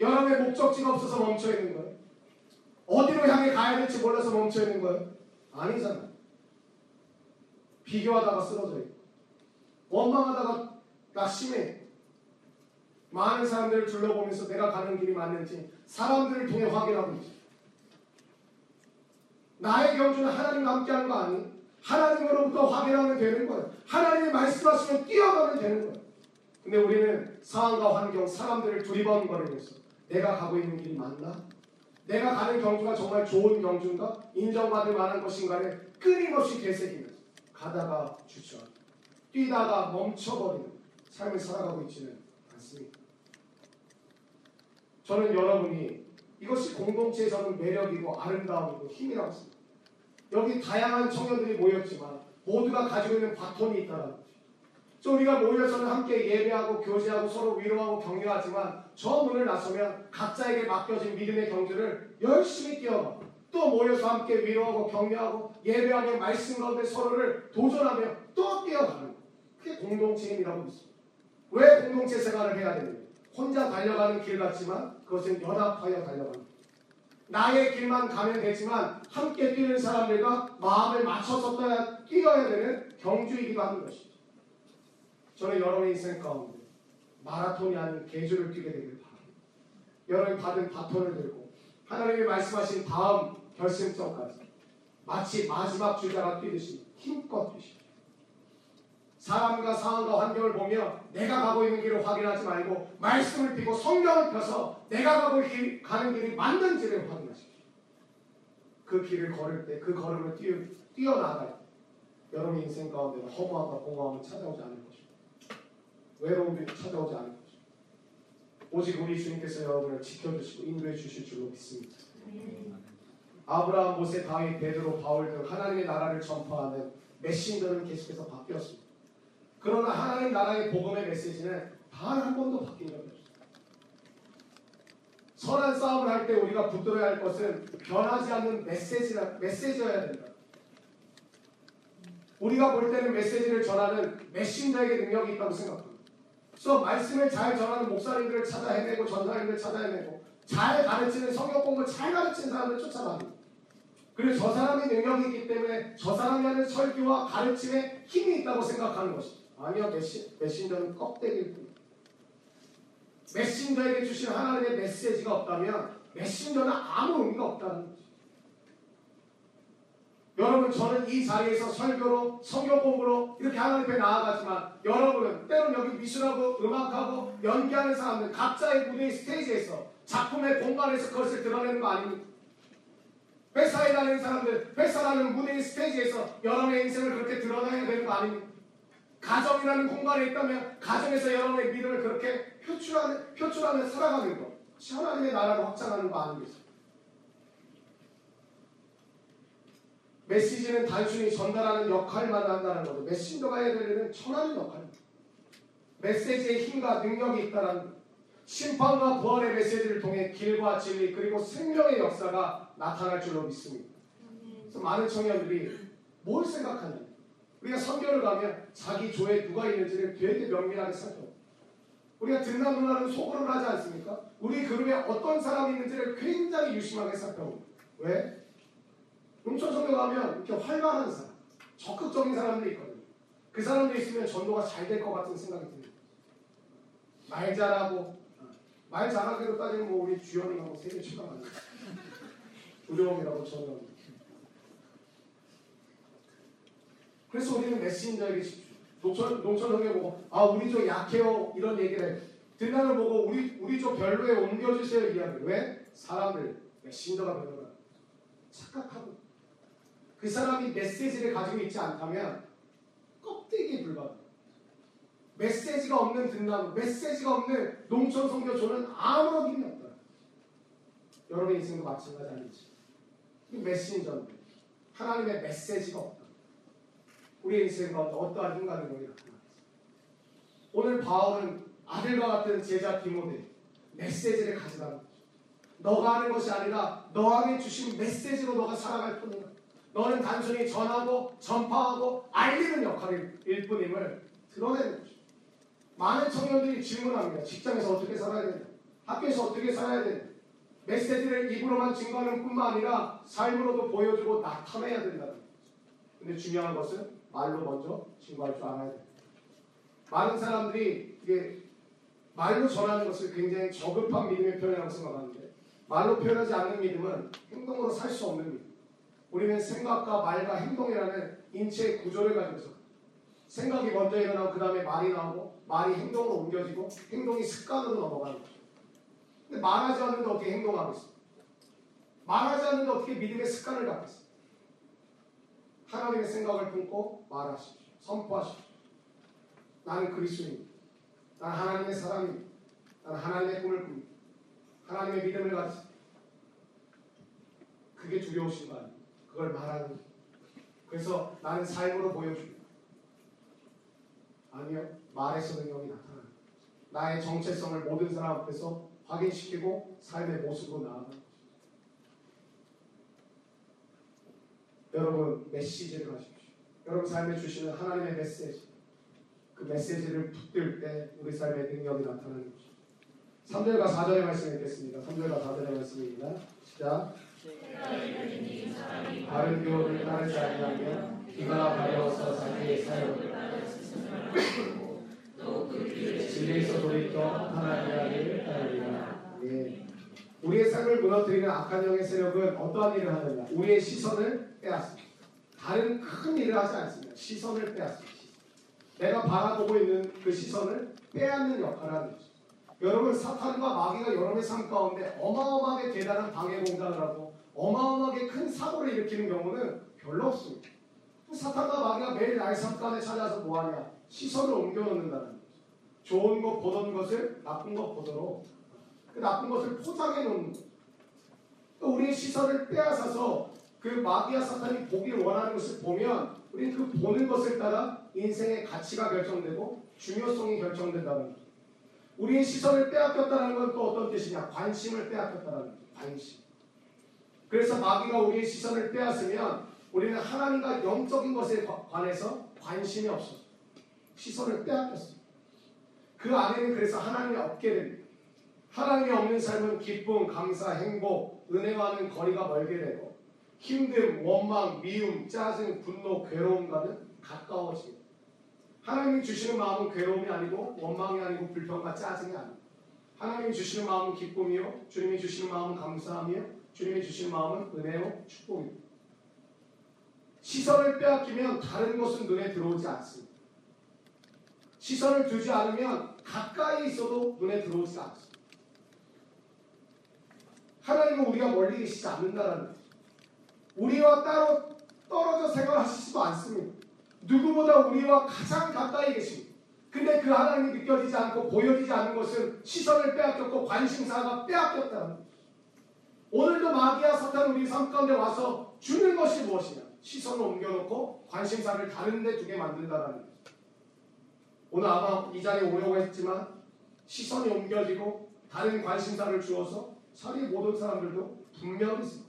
Speaker 1: 여러분의 목적지가 없어서 멈춰있는 거예요? 어디로 향해 가야 될지 몰라서 멈춰있는 거예요? 아니잖아요. 비교하다가 쓰러져 있고 원망하다가 낙심해 많은 사람들을 둘러보면서 내가 가는 길이 맞는지 사람들을 통해 확인하고 있죠. 나의 경주는 하나님과 함께하는 거 아니에요? 하나님으로부터 확인하면 되는 거예요. 하나님이 말씀하시면 뛰어가면 되는 거예요. 근데 우리는 상황과 환경, 사람들을 두리번거리면서 내가 가고 있는 길이 맞나? 내가 가는 경주가 정말 좋은 경주인가? 인정받을 만한 것인가를 끊임없이 되새기면서 가다가 주저하고 뛰다가 멈춰버리는 삶을 살아가고 있지는 않습니다. 저는 여러분이 이것이 공동체에서는 매력이고 아름다움이고 힘이라고 습니다 여기 다양한 청년들이 모였지만 모두가 가지고 있는 바톤이 있다는 거죠. 저 우리가 모여서는 함께 예배하고 교제하고 서로 위로하고 격려하지만 저 문을 나서면 각자에게 맡겨진 믿음의 경주를 열심히 뛰어가 또 모여서 함께 위로하고 격려하고 예배하며 말씀 가운데 서로를 도전하며 또 뛰어가는. 그게 공동체임이라고 믿습니다. 왜 공동체 생활을 해야 됩니까? 혼자 달려가는 길 같지만 그것은 연합하여 달려가는 나의 길만 가면 되지만 함께 뛰는 사람들과 마음을 맞춰서 뛰어야 되는 경주이기도 하는 것이죠. 저는 여러분의 인생 가운데 마라톤이 아닌 계주를 뛰게 되길 바랍니다. 여러분이 받은 바톤을 들고 하나님이 말씀하신 다음 결승점까지 마치 마지막 주자가 뛰듯이 힘껏 뛰십시오. 사람과 상황과 환경을 보며 내가 가고 있는 길을 확인하지 말고 말씀을 펴고 성경을 펴서 내가 가고 길, 가는 길이 맞는지를 확인하십시오. 그 길을 걸을 때 그 걸음을 뛰어, 뛰어나갈 때 여러분의 인생 가운데는 허무함과 공허함은 찾아오지 않을 것입니다. 외로움이 찾아오지 않을 것입니다. 오직 우리 주님께서 여러분을 지켜주시고 인도해 주실 줄로 믿습니다. 아브라함, 모세, 다윗, 베드로, 바울 등 하나님의 나라를 전파하는 메신저는 계속해서 바뀌었습니다. 그러나 하나님 나라의 복음의 메시지는 단 한 번도 바뀐 적이 없습니다. 선한 싸움을 할 때 우리가 붙들어야 할 것은 변하지 않는 메시지라, 메시지여야 된다. 우리가 볼 때는 메시지를 전하는 메신저에게 능력이 있다고 생각합니다. 그래서 말씀을 잘 전하는 목사님들을 찾아 해내고 전사님들을 찾아 해내고 잘 가르치는 성경 공부 잘 가르치는 사람을 쫓아다니다 그리고 저 사람이 능력이 있기 때문에 저 사람이 하는 설교와 가르침에 힘이 있다고 생각하는 것입니다. 아니요, 메시, 메신저는 껍데기일. 메신저에게 주신 하나님의 메시지가 없다면 메신저는 아무 의미가 없다는 거죠. 여러분, 저는 이 자리에서 설교로, 성경 공부로 이렇게 하나님 앞에 나아가지만 여러분은 때론 여기 미술하고 음악하고 연기하는 사람들 각자의 무대의 스테이지에서 작품의 공간에서 그것을 드러내는 거 아닙니까? 회사에 다니는 사람들, 회사라는 무대의 스테이지에서 여러분의 인생을 그렇게 드러내야 되는 거 아닙니까? 가정이라는 공간에 있다면 가정에서 여러분의 믿음을 그렇게 표출하는, 표출하며 살아가는 것. 하나님의 나라를 확장하는 거 아니겠습니까? 메시지는 단순히 전달하는 역할만 한다는 거죠. 메신저가 해야 될 일은 천하는 역할입니다. 메시지의 힘과 능력이 있다는 것. 심판과 부활의 메시지를 통해 길과 진리 그리고 생명의 역사가 나타날 줄로 믿습니다. 그래서 많은 청년들이 뭘 생각하냐? 우리가 선교를 가면 자기 조에 누가 있는지를 되게 면밀하게 살펴. 우리가 듣나 누나는 속으로 하지 않습니까? 우리 그룹에 어떤 사람이 있는지를 굉장히 유심하게 살펴봅니다. 왜? 농촌 선교 가면 이렇게 활발한 사람, 적극적인 사람들이 있거든요. 그 사람들이 있으면 전도가 잘 될 것 같은 생각이 듭니다. 말 잘하고, 말 잘하기로 따지면 뭐 우리 주연이하고 세계 최강 아니에요. 두려움이라고 저는 그래서 우리는 메신저에게 집중. 농촌, 농촌형에 보고, 아, 우리 저 약해요. 이런 얘기를 해. 등단을 보고, 우리, 우리 저 별로에 옮겨주세요. 이야기. 왜? 사람들, 메신저가 별로다. 착각하고. 그 사람이 메시지를 가지고 있지 않다면, 껍데기에 불과합니다. 메시지가 없는 등단, 메시지가 없는 농촌 성교조는 아무런 힘이 없다. 여러분의 인생도 마찬가지 아니지. 이 메신저인데, 하나님의 메시지가 없다. 우리의 인생 가운데 어떠한 능력이 나타나겠습니까? 오늘 바울은 아들과 같은 제자 디모데 메시지를 거죠. 너가 하는 것이 아니라 너에게 주신 메시지로 너가 살아갈 뿐이다. 너는 단순히 전하고 전파하고 알리는 역할일 뿐임을 드러내는 거죠. 많은 청년들이 질문합니다. 직장에서 어떻게 살아야 되냐? 학교에서 어떻게 살아야 되냐? 메시지를 입으로만 증거하는 뿐만 아니라 삶으로도 보여주고 나타내야 된다는 거죠. 근데 중요한 것은 말로 먼저 증거할 줄 알아야 돼요. 많은 사람들이 이게 말로 전하는 것을 굉장히 저급한 믿음의 표현이라고 생각하는데 말로 표현하지 않는 믿음은 행동으로 살 수 없는 믿음. 우리는 생각과 말과 행동이라는 인체의 구조를 가지고 있어. 생각이 먼저 일어나고 그 다음에 말이 나오고 말이 행동으로 옮겨지고 행동이 습관으로 넘어가는 거죠. 근데 말하지 않는데 어떻게 행동하겠어? 말하지 않는데 어떻게 믿음의 습관을 갖겠어? 하나님의 생각을 품고 말하십시오. 선포하십시오. 나는 그리스도입니다. 나는 하나님의 사람입니다. 나는 하나님의 꿈을 꿉니다. 하나님의 믿음을 가지고 그게 두려우신 거. 그걸 말하는. 그래서 나는 삶으로 보여줍니다. 아니요. 말에서 능력이 거예요. 나의 정체성을 모든 사람 앞에서 확인시키고 삶의 모습으로 나아가는 거죠. 여러분 메시지를 가십시오. 여러분 삶에 주시는 하나님의 메시지. 그 메시지를 붙들 때 우리 삶의 능력이 나타나는 거죠. 3절과 4절의 말씀 읽겠습니다. 3절과 4절의 말씀입니다. 시작. 바른 교훈을 따르지 아니하며 귀가 가려워서 자기의 사역을 진리에서 돌이켜 하나님 이야기를 따르리라. 예. 우리의 삶을 무너뜨리는 악한 영의 세력은 어떠한 일을 하느냐? 우리의 시선을 빼앗습니다. 다른 큰 일을 하지 않습니다. 시선을 빼앗습니다. 내가 바라보고 있는 그 시선을 빼앗는 역할을 하는 거죠. 여러분 사탄과 마귀가 여러분의 삶 가운데 어마어마하게 대단한 방해 공작을 하고 어마어마하게 큰 사고를 일으키는 경우는 별로 없습니다. 사탄과 마귀가 매일 나의 삶 가운데 찾아서 뭐하냐? 시선을 옮겨놓는다는 거죠. 좋은 것 보던 것을 나쁜 것 보도록 그 나쁜 것을 포장해 놓는. 또 우리의 시선을 빼앗아서 그 마귀와 사탄이 보길 원하는 것을 보면 우리는 그 보는 것을 따라 인생의 가치가 결정되고 중요성이 결정된다는 거죠. 우리의 시선을 빼앗겼다는 건 또 어떤 뜻이냐? 관심을 빼앗겼다는 거죠. 관심. 그래서 마귀가 우리의 시선을 빼앗으면 우리는 하나님과 영적인 것에 관해서 관심이 없어. 시선을 빼앗겼습니다. 그 안에는 그래서 하나님이 없게 됩니다. 하나님이 없는 삶은 기쁨, 감사, 행복, 은혜와는 거리가 멀게 되고 힘듦, 원망, 미움, 짜증, 분노, 괴로움과는 가까워집니다. 하나님이 주시는 마음은 괴로움이 아니고 원망이 아니고 불평과 짜증이 아닙니다. 하나님이 주시는 마음은 기쁨이요. 주님이 주시는 마음은 감사함이요. 주님이 주시는 마음은 은혜요. 축복입니다. 시선을 빼앗기면 다른 것은 눈에 들어오지 않습니다. 시선을 두지 않으면 가까이 있어도 눈에 들어오지 않습니다. 하나님은 우리가 멀리 계시지 않는다라는 거죠. 우리와 따로 떨어져 생활하시지도 않습니다. 누구보다 우리와 가장 가까이 계십니다. 근데 그 하나님이 느껴지지 않고 보여지지 않는 것은 시선을 빼앗겼고 관심사가 빼앗겼다는. 오늘도 마귀와 사탄 우리 삶 가운데 와서 주는 것이 무엇이냐? 시선을 옮겨놓고 관심사를 다른 데 두게 만든다는 거죠. 오늘 아마 이 자리에 오려고 했지만 시선이 옮겨지고 다른 관심사를 주어서 못온 사람들도 분명히 거죠.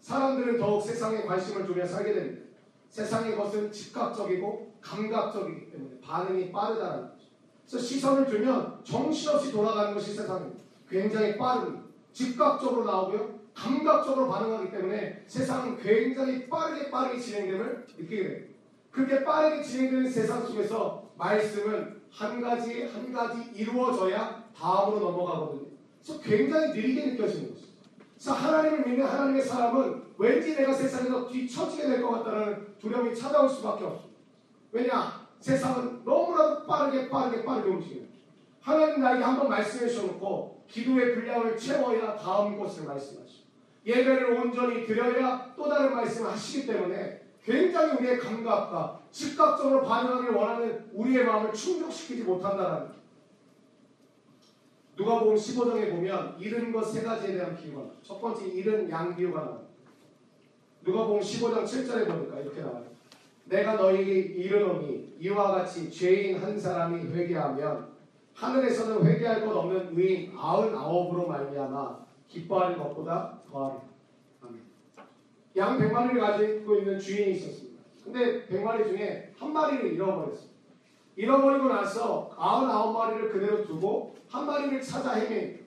Speaker 1: 사람들은 더욱 세상에 관심을 두며 살게 됩니다. 세상의 것은 즉각적이고 감각적이기 때문에 반응이 빠르다는 거죠. 그래서 시선을 두면 정신없이 돌아가는 것이 세상입니다. 굉장히 빠릅니다. 즉각적으로 나오고요. 감각적으로 반응하기 때문에 세상은 굉장히 빠르게 빠르게 진행됨을 느끼게 됩니다. 그렇게 빠르게 진행되는 세상 속에서 말씀은 한 가지 한 가지 이루어져야 다음으로 넘어가거든요. 그래서 굉장히 느리게 느껴지는 것이죠. 그래서 하나님을 믿는 하나님의 사람은 왠지 내가 세상에서 뒤처지게 될 것 같다는 두려움이 찾아올 수밖에 없습니다. 왜냐? 세상은 너무나도 빠르게 빠르게 빠르게 움직여요. 하나님 나에게 한번 말씀해 주셔놓고 기도의 분량을 채워야 다음 것을 말씀하시고 예배를 온전히 드려야 또 다른 말씀을 하시기 때문에 굉장히 우리의 감각과 즉각적으로 반응하기를 원하는 우리의 마음을 충족시키지 못한다는. 누가복음 15장에 보면 잃은 것 세 가지에 대한 비유가 나와요. 첫 번째 잃은 양 비유가 나와요. 누가복음 15장 7절에 보니까 이렇게 나와요. 내가 너희에게 이르노니 이와 같이 죄인 한 사람이 회개하면 하늘에서는 회개할 것 없는 의인 아흔 아홉으로 말미암아 기뻐하는 것보다 더하리라. 아멘. 양 100마리를 가지고 있는 주인이 있었습니다. 근데 100마리 중에 한 마리를 잃어버렸습니다. 잃어버리고 나서 99마리를 그대로 두고 한 마리를 찾아 헤매요.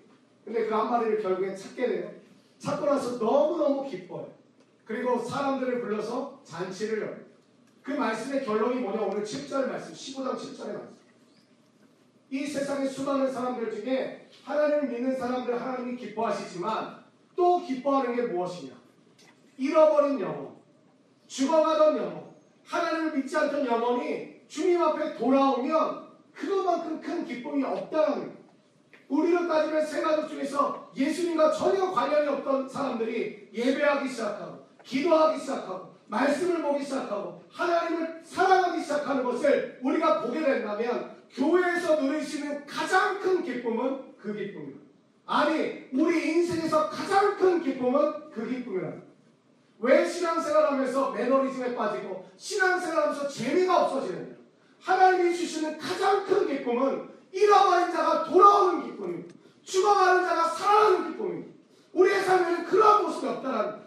Speaker 1: 근데 그 한 마리를 결국에 찾게 돼요. 찾고 나서 너무너무 기뻐요. 그리고 사람들을 불러서 잔치를 열어요. 그 말씀의 결론이 뭐냐? 오늘 7절 말씀, 15장 7절의 말씀. 이 세상의 수많은 사람들 중에 하나님을 믿는 사람들 하나님이 기뻐하시지만 또 기뻐하는 게 무엇이냐? 잃어버린 영혼, 죽어가던 영혼, 믿지 않던 영혼이 주님 앞에 돌아오면 그것만큼 큰 기쁨이 없다는 거예요. 우리로 따지면 세 가족 중에서 예수님과 전혀 관련이 없던 사람들이 예배하기 시작하고 기도하기 시작하고 말씀을 보기 시작하고 하나님을 사랑하기 시작하는 것을 우리가 보게 된다면 교회에서 누릴 수 있는 가장 큰 기쁨은 그 기쁨이다. 아니 우리 인생에서 가장 큰 기쁨은 그 기쁨이다. 왜 신앙생활하면서 매너리즘에 빠지고 신앙생활하면서 재미가 없어지느냐? 하나님이 주시는 가장 큰 기쁨은 잃어버린 자가 돌아오는 기쁨입니다. 죽어가는 자가 살아나는 기쁨입니다. 우리의 삶에는 그런 모습이 거예요.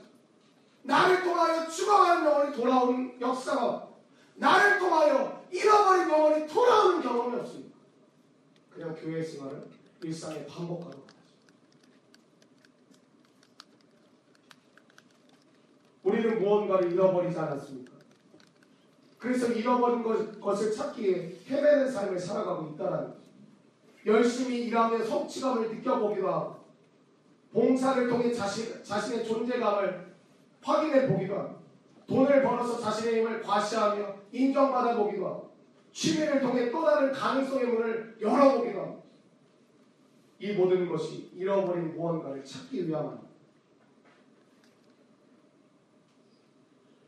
Speaker 1: 나를 통하여 죽어가는 영혼이 돌아오는 역사가 나를 통하여 잃어버린 영혼이 돌아오는 경험이 없습니다. 그냥 교회 생활을 일상에 반복하는 거죠. 우리는 무언가를 잃어버리지 않았습니까? 그래서 잃어버린 것, 것을 찾기 위해 헤매는 삶을 살아가고 있다는 거죠. 열심히 일하며 성취감을 느껴보기도 하고 봉사를 통해 자신, 자신의 존재감을 확인해 보기도 하고 돈을 벌어서 자신의 힘을 과시하며 인정받아 보기도 하고 취미를 통해 또 다른 가능성의 문을 열어보기도 하고 이 모든 것이 잃어버린 무언가를 찾기 위함입니다.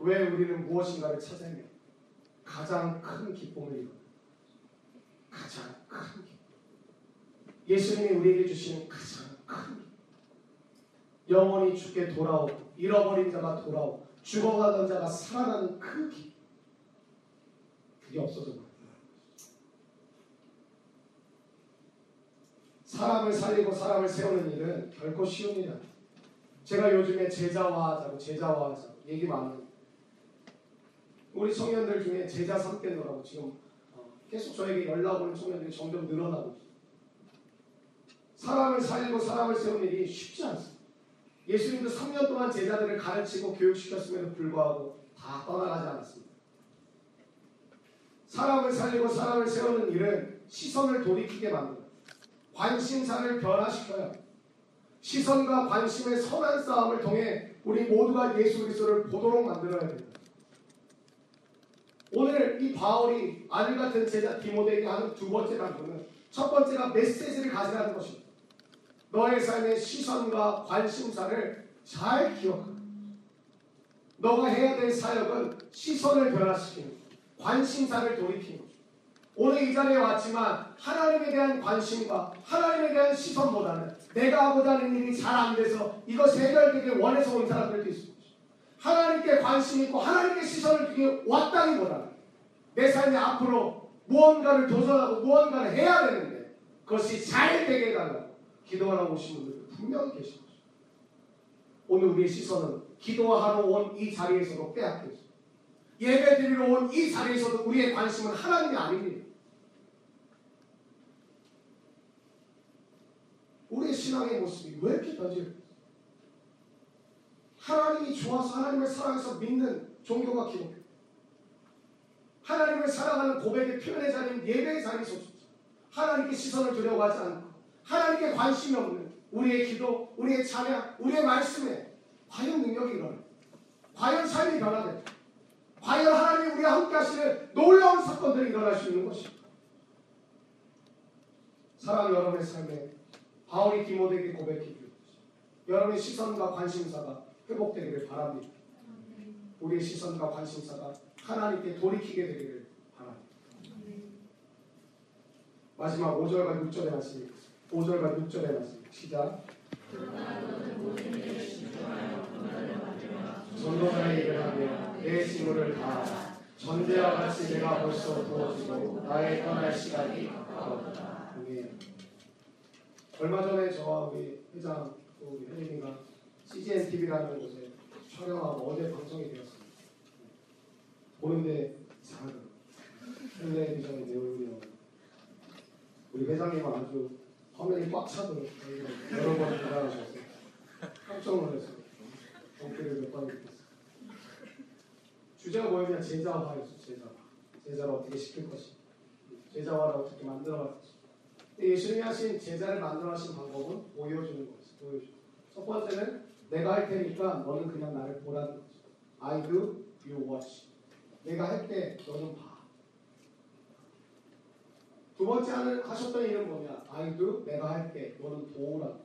Speaker 1: 왜 우리는 무엇인가를 찾아내 가장 큰 기쁨을 이루는 가장 큰 기쁨. 예수님이 우리에게 주시는 가장 큰 기쁨. 영원히 죽게 돌아오고 잃어버린 자가 돌아오고 죽어가던 자가 살아나는 그 기쁨. 그게 없어져 버려요 사람을 살리고 사람을 세우는 일은 결코 쉬운 일이 아니에요 제가 요즘에 제자화하자고 제자화하자고 얘기 많아요 우리 청년들 중에 제자 삼겠노라고 지금 어, 계속 저에게 연락 오는 청년들이 점점 늘어나고 있어요. 사람을 살리고 사람을 세우는 일이 쉽지 않습니다. 예수님도 3년 동안 제자들을 가르치고 교육시켰음에도 불구하고 다 떠나가지 않았습니다. 사람을 살리고 사람을 세우는 일은 시선을 돌이키게 만듭니다. 관심사를 변화시켜요. 시선과 관심의 선한 싸움을 통해 우리 모두가 예수 그리스도를 보도록 만들어야 됩니다. 오늘 이 바울이 아들 같은 제자 디모데에게 하는 두 번째 강조는 첫 번째가 메시지를 가지라는 것입니다. 너의 삶의 시선과 관심사를 잘 기억하라. 너가 해야 될 사역은 시선을 변화시키는 관심사를 돌이키는. 오늘 이 자리에 왔지만 하나님에 대한 관심과 하나님에 대한 시선보다는 내가 하고자 하는 일이 잘 안 돼서 이것이 해결되길 원해서 온 사람들도 있습니다. 하나님께 관심 있고 하나님께 시선을 두게 왔다기보다는 내 삶이 앞으로 무언가를 도전하고 무언가를 해야 되는데 그것이 잘 되게 해달라고 기도하러 오신 분들 분명히 거죠. 오늘 우리의 시선은 기도하러 온 이 자리에서도 빼앗겼어요. 예배 드리러 온 이 자리에서도 우리의 관심은 하나님이 아닙니다. 우리의 신앙의 모습이 왜 이렇게 변질돼요? 하나님이 좋아서 하나님을 사랑해서 믿는 종교가 기독교. 하나님을 사랑하는 고백의 표현의 자리인 예배의 자리에서 하나님께 시선을 두려고 하지 않고 하나님께 관심이 없는 우리의 기도, 우리의 찬양, 우리의 말씀에 과연 능력이 일어나 과연 삶이 변화돼 과연 하나님이 우리와 함께 하시는 놀라운 사건들이 일어날 수 있는 것입니다. 사랑 여러분의 삶에 바울이 디모데에게 고백했기를 여러분의 시선과 관심사가 회복되기를 바랍니다. 우리의 시선과 관심사가 하나님께 돌이키게 되기를 바랍니다. 마지막 5절과 6절의 말씀 5절과 6절의 말씀 시작 전도자의 일을 하며 내 힘을 다하라 전제와 같이 내가 벌써 부어지고 나의 떠날 시간이 가까웠다. 얼마 전에 저와 우리 회장 또 우리 혜림이가 CGN TV라는 곳에 촬영하고 어제 방송이 되었습니다. 보는데 이상하더라고요. 텔레비전에 내 얼굴이 나오고 우리 회장님은 아주 화면이 꽉 차도록 여러 번 돌아가셔서 깜짝 놀랐어요. 정기를 몇 번을 듣겠어요. 주제가 뭐였냐? 제자화였어, 제자화. 제자를 어떻게 시킬 것이. 제자화를 어떻게 만들어 갈 것이. 근데 예수님이 하신 제자를 만들어가신 방법은 보여주는 거였어, 보여주는 거. 첫 번째는 내가 할 테니까 너는 그냥 나를 보라는 거지. I do, you watch. 내가 할때 너는 봐. 두 번째 하셨던 일은 뭐냐? I do, 내가 할게. 너는 도우라.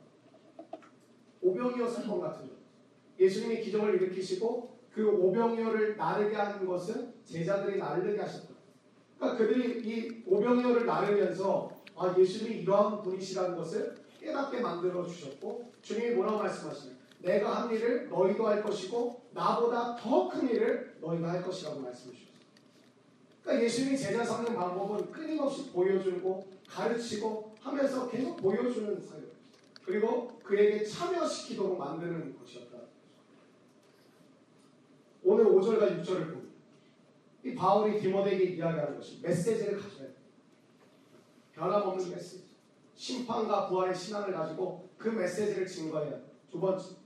Speaker 1: 오병이어 사건 같은 거. 예수님이 기적을 일으키시고 그 오병이어를 나르게 하는 것은 제자들이 나르게 하셨다. 그러니까 그들이 이 오병이어를 나르면서 아, 예수님이 이러한 분이시라는 것을 깨닫게 만들어 주셨고 주님이 뭐라고 말씀하시냐? 내가 한 일을 너희도 할 것이고 나보다 더 큰 일을 너희가 할 것이라고 말씀해 주셨어요. 그러니까 예수님이 제자 삼는 방법은 끊임없이 보여주고 가르치고 하면서 계속 보여주는 사역. 그리고 그에게 참여시키도록 만드는 것이었다. 오늘 5절과 6절을 보면 이 바울이 디모데에게 이야기하는 것이 메시지를 가져야 돼. 변함없는 메시지. 심판과 부활의 신앙을 가지고 그 메시지를 증거해야 돼. 두 번째,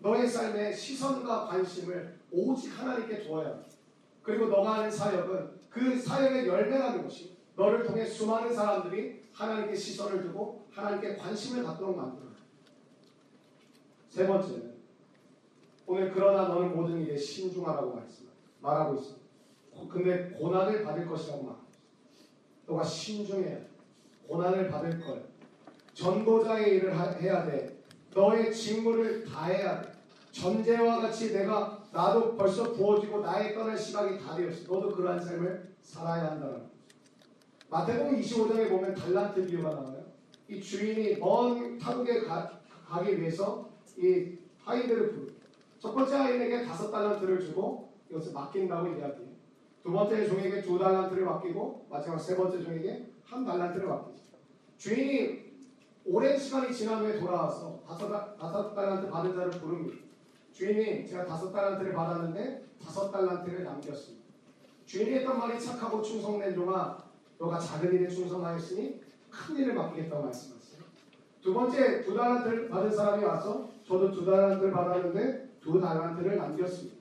Speaker 1: 너의 삶에 시선과 관심을 오직 하나님께 두어야 돼. 그리고 너가 하는 사역은 그 사역의 열매라는 것이 너를 통해 수많은 사람들이 하나님께 시선을 두고 하나님께 관심을 갖도록 만들어요. 세 번째는 오늘 그러나 너는 모든 일에 신중하라고 말씀 말하고 있어. 근데 고난을 받을 것이라고 있어. 너가 신중해야 돼. 고난을 받을 거야. 전도자의 일을 하- 해야 돼. 너의 직무를 다해야 돼. 전제와 같이 내가 나도 벌써 부어지고 나의 떠날 시간이 다 되었어. 너도 그러한 삶을 살아야 한다는 거죠. 마태복음 25장에 보면 달란트 비유가 나와요. 이 주인이 먼 타국에 가, 가기 위해서 이 하인들을 부르고 첫 번째 하인에게 다섯 달란트를 주고 이것을 맡긴다고 이야기해요. 두 번째 종에게 두 달란트를 맡기고 마지막 세 번째 종에게 한 달란트를 맡기죠. 주인이 오랜 시간이 지난 후에 돌아와서 다섯, 달- 다섯 달란트 받은 자를 부릅니다. 주인이 제가 다섯 달란트를 받았는데 다섯 달란트를 남겼습니다. 주인이 했던 말이 착하고 충성된 종아 너가 작은 일에 충성하였으니 큰 일을 맡기겠다고 말씀하셨어요. 두 번째 두 달란트를 받은 사람이 와서 저도 두 달란트를 받았는데 두 달란트를 남겼습니다.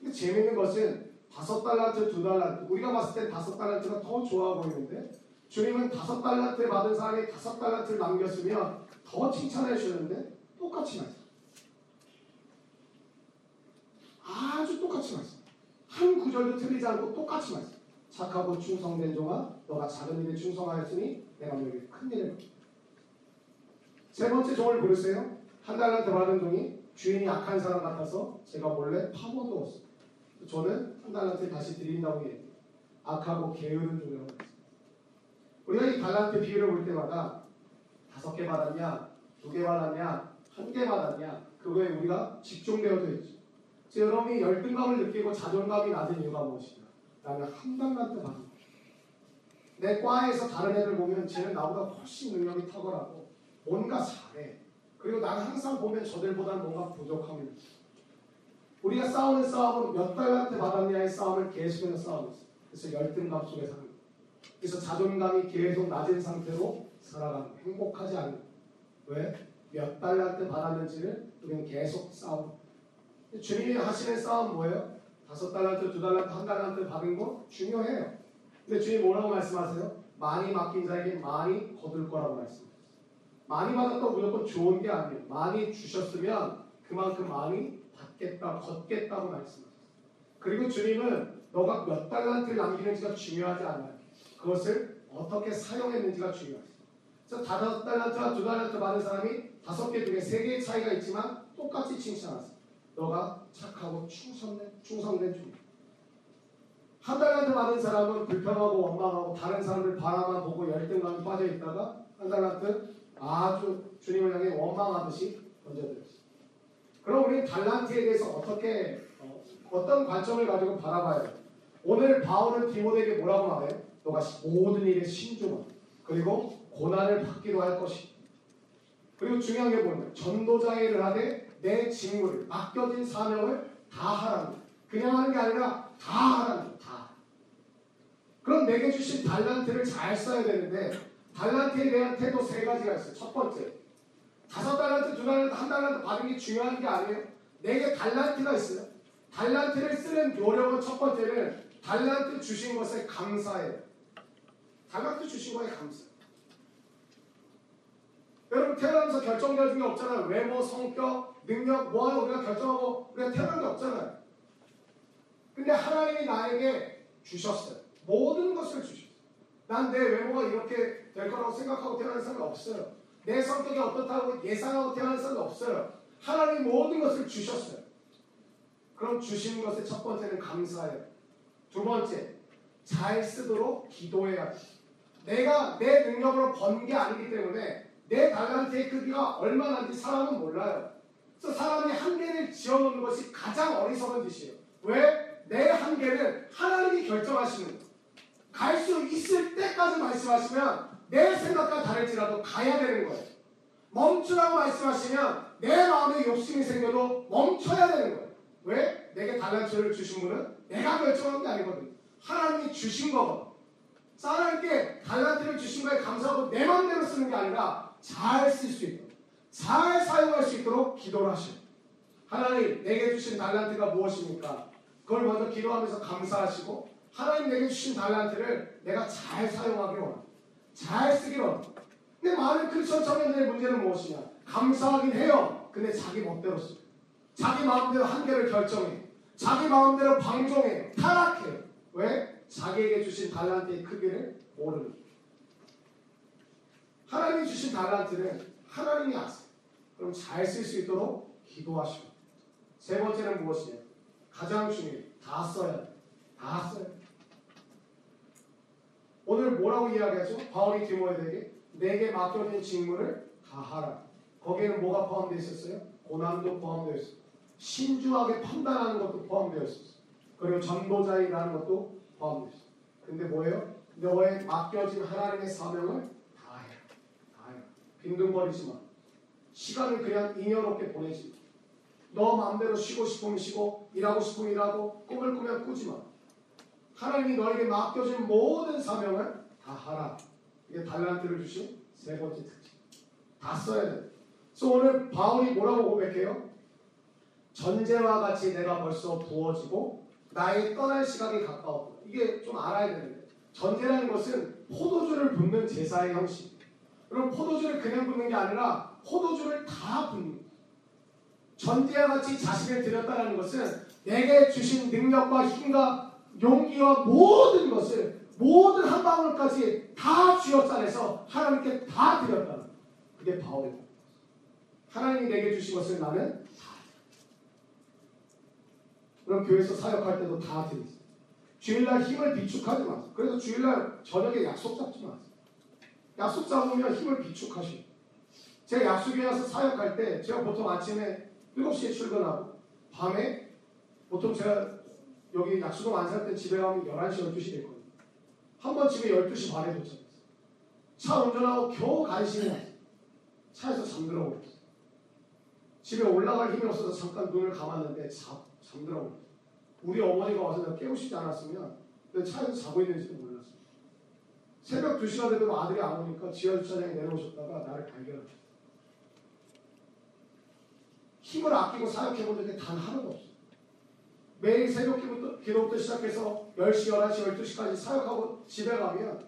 Speaker 1: 근데 재밌는 것은 다섯 달란트, 두 달란트 우리가 봤을 때 다섯 달란트가 더 좋아 보이는데 주님은 다섯 달란트 받은 사람이 다섯 달란트를 남겼으면 더 칭찬해 주는데 똑같이 말씀. 아주 똑같이 말씀. 한 구절도 틀리지 않고 똑같이 말씀. 착하고 충성된 종아, 너가 작은 일에 충성하였으니 내가 너에게 큰 일을 맡긴다. 세 번째 종을 부르세요. 한 달란트 받은 종이 주인이 악한 사람 같아서 제가 몰래 파고두었어요. 저는 한 달란트 다시 드린다고 얘기해요. 악하고 게으른 종이라고 했어요. 우리가 이 달란트 비유를 볼 때마다 다섯 개 받았냐, 두 개 받았냐, 한 개 받았냐, 그거에 우리가 집중되어져 있죠. 여러분이 열등감을 느끼고 자존감이 낮은 이유가 무엇이냐? 나는 한 달란트 받은. 내 과에서 다른 애들 보면 쟤는 나보다 훨씬 능력이 탁월하고 뭔가 잘해. 그리고 나는 항상 보면 저들보다는 뭔가 부족함을. 우리가 싸우는 싸움은 몇 달란트 받았냐의 싸움을 계속해서 싸우고 있어. 그래서 열등감 속에 사는. 그래서 자존감이 계속 낮은 상태로 살아가는. 행복하지 않은. 왜? 몇 달란트 받았는지를 우리는 계속 거야. 주님이 하시는 싸움 뭐예요? 다섯 달란트, 두 달란트, 한 달란트 받은 거 중요해요. 근데 주님 뭐라고 말씀하세요? 많이 맡긴 자에게 많이 거둘 거라고 말씀하세요. 많이 받았다고 무조건 좋은 게 아니에요. 많이 주셨으면 그만큼 많이 받겠다, 걷겠다고 말씀하세요. 그리고 주님은 너가 몇 달란트를 남기는지가 중요하지 않아요. 그것을 어떻게 사용했는지가. 그래서 다섯 달란트와 두 달란트 받은 사람이 다섯 개, 두 개, 세 개의 차이가 있지만 똑같이 칭찬하세요. 너가 착하고 충성된, 충성된 종. 한 달란트 받은 사람은 불평하고 원망하고 다른 사람들 바라만 보고 열등감에 빠져 있다가 한 달란트 아주 주님을 향해 원망하듯이 던져드렸어요. 그럼 우리는 달란트에 대해서 어떻게 어, 어떤 관점을 가지고 바라봐야 돼요? 오늘 바울은 디모데에게 뭐라고 말해요? 너가 모든 일에 신중하 그리고 고난을 받기도 할 것이. 그리고 중요한 게 뭐냐면 전도자의 일을 하되 내 직무를 맡겨진 사명을 다 하라는. 그냥 하는 게 아니라 다 하라는. 다. 그럼 내게 주신 달란트를 잘 써야 되는데 달란트에 대한 태도 세 가지가 있어요. 첫 번째, 다섯 달란트, 두 달란트, 한 달란트 받은 게 중요한 게 아니에요. 내게 달란트가 있어요. 달란트를 쓰는 노력은 첫 번째는 달란트 주신 것에 감사해요. 달란트 주신 거에 감사. 여러분 태어나면서 게 없잖아요. 외모, 성격, 능력, 뭐하는 우리가 결정하고 우리가 태어난 게 없잖아요. 근데 하나님이 나에게 주셨어요. 모든 것을 주셨어요. 난 내 외모가 이렇게 될 거라고 생각하고 태어난 사람이 없어요. 내 성격이 어떻다고 예상하고 태어난 사람이 없어요. 하나님 모든 것을 주셨어요. 그럼 주신 것의 첫 번째는 감사해요. 두 번째, 잘 쓰도록 기도해야 돼. 내가 내 능력으로 번 게 아니기 때문에 내 달란트의 크기가 얼마나인지 사람은 몰라요. 그래서 사람이 한계를 지어놓는 것이 가장 어리석은 짓이에요. 왜? 내 한계는 하나님이 결정하시는 거예요. 갈 수 있을 때까지 말씀하시면 내 생각과 다를지라도 가야 되는 거예요. 멈추라고 말씀하시면 내 마음에 욕심이 생겨도 멈춰야 되는 거예요. 왜? 내게 달란트를 주신 분은 내가 결정한 게 아니거든. 하나님이 주신 거거든. 하나님께 달란트를 주신 거에 감사하고 내 마음대로 쓰는 게 아니라 잘 쓸 수 있도록 잘 사용할 수 있도록 기도를 하셔. 하나님 내게 주신 달란트가 무엇입니까? 그걸 먼저 기도하면서 감사하시고 하나님 내게 주신 달란트를 내가 잘 사용하기를 원합니다. 잘 쓰기를 원합니다. 근데 많은 크리스천 청년들의 문제는 무엇이냐? 감사하긴 해요. 근데 자기 멋대로 써요. 자기 마음대로 한계를 결정해. 자기 마음대로 방종해. 타락해. 왜? 자기에게 주신 달란트의 크기를 모르는. 하나님이 주신 달란트는 하나님이 아세요. 그럼 잘 쓸 수 있도록 기도하시고. 세 번째는 무엇이냐? 가장 중요해. 다 써야 돼. 다 써야 돼. 오늘 뭐라고 이야기하죠? 바울이 디모데에게 내게 맡겨진 직무를 다 하라. 거기에는 뭐가 포함되어 있었어요? 고난도 포함되어 있었어요. 신중하게 판단하는 것도 포함되어 있었어요. 그리고 전도자이라는 것도 포함되어. 근데 뭐예요? 너의 맡겨진 하나님의 사명을 다 해. 다 해. 빈둥거리지 마. 시간을 그냥 잉여롭게 보내지 마. 너 마음대로 쉬고 싶으면 쉬고 일하고 싶으면 일하고 꿈을 꾸면 꾸지 마. 하나님이 너에게 맡겨진 모든 사명을 다 하라. 이게 달란트를 주신 세 번째 특징. 다 써야 돼. 그래서 오늘 바울이 뭐라고 고백해요? 전제와 같이 내가 벌써 부어지고 나의 떠날 시각이 가까웠다. 이게 좀 알아야 되는데 전제라는 것은 포도주를 붓는 제사의 형식. 그럼 포도주를 그냥 붓는 게 아니라 포도주를 다 붓는. 전제와 같이 자신을 드렸다는 것은 내게 주신 능력과 힘과 용기와 모든 것을 모든 한 방울까지 다 쥐어짜내서 하나님께 다 드렸다. 그게 바울의 것. 하나님이 내게 주신 것을 나는 다. 그럼 교회에서 사역할 때도 다 드리세요. 주일날 힘을 비축하지 마세요. 그래서 주일날 저녁에 약속 잡지 마세요. 약속 잡으면 힘을 비축하시고. 제가 약속에 와서 사역할 때 제가 보통 아침에 7시에 출근하고 밤에 보통 제가 여기 약수동 안살 때 집에 가면 11시, 12시 됐거든요. 한 번 집에 12시 반에 도착했어요. 차 운전하고 겨우 간신히. 차에서 잠들어 버렸어요. 집에 올라갈 힘이 없어서 잠깐 눈을 감았는데 잠, 잠들어. 우리 어머니가 와서 내가 깨우시지 않았으면 내 차에서 자고 있는지도 몰랐어요. 새벽 2시가 돼도 아들이 안 오니까 지하 주차장에 내려오셨다가 나를 발견하셨어요. 힘을 아끼고 사역해본 적이 단 하나도 없어요. 매일 새벽 기부터, 기도부터 시작해서 10시, 11시, 12시까지 사역하고 집에 가면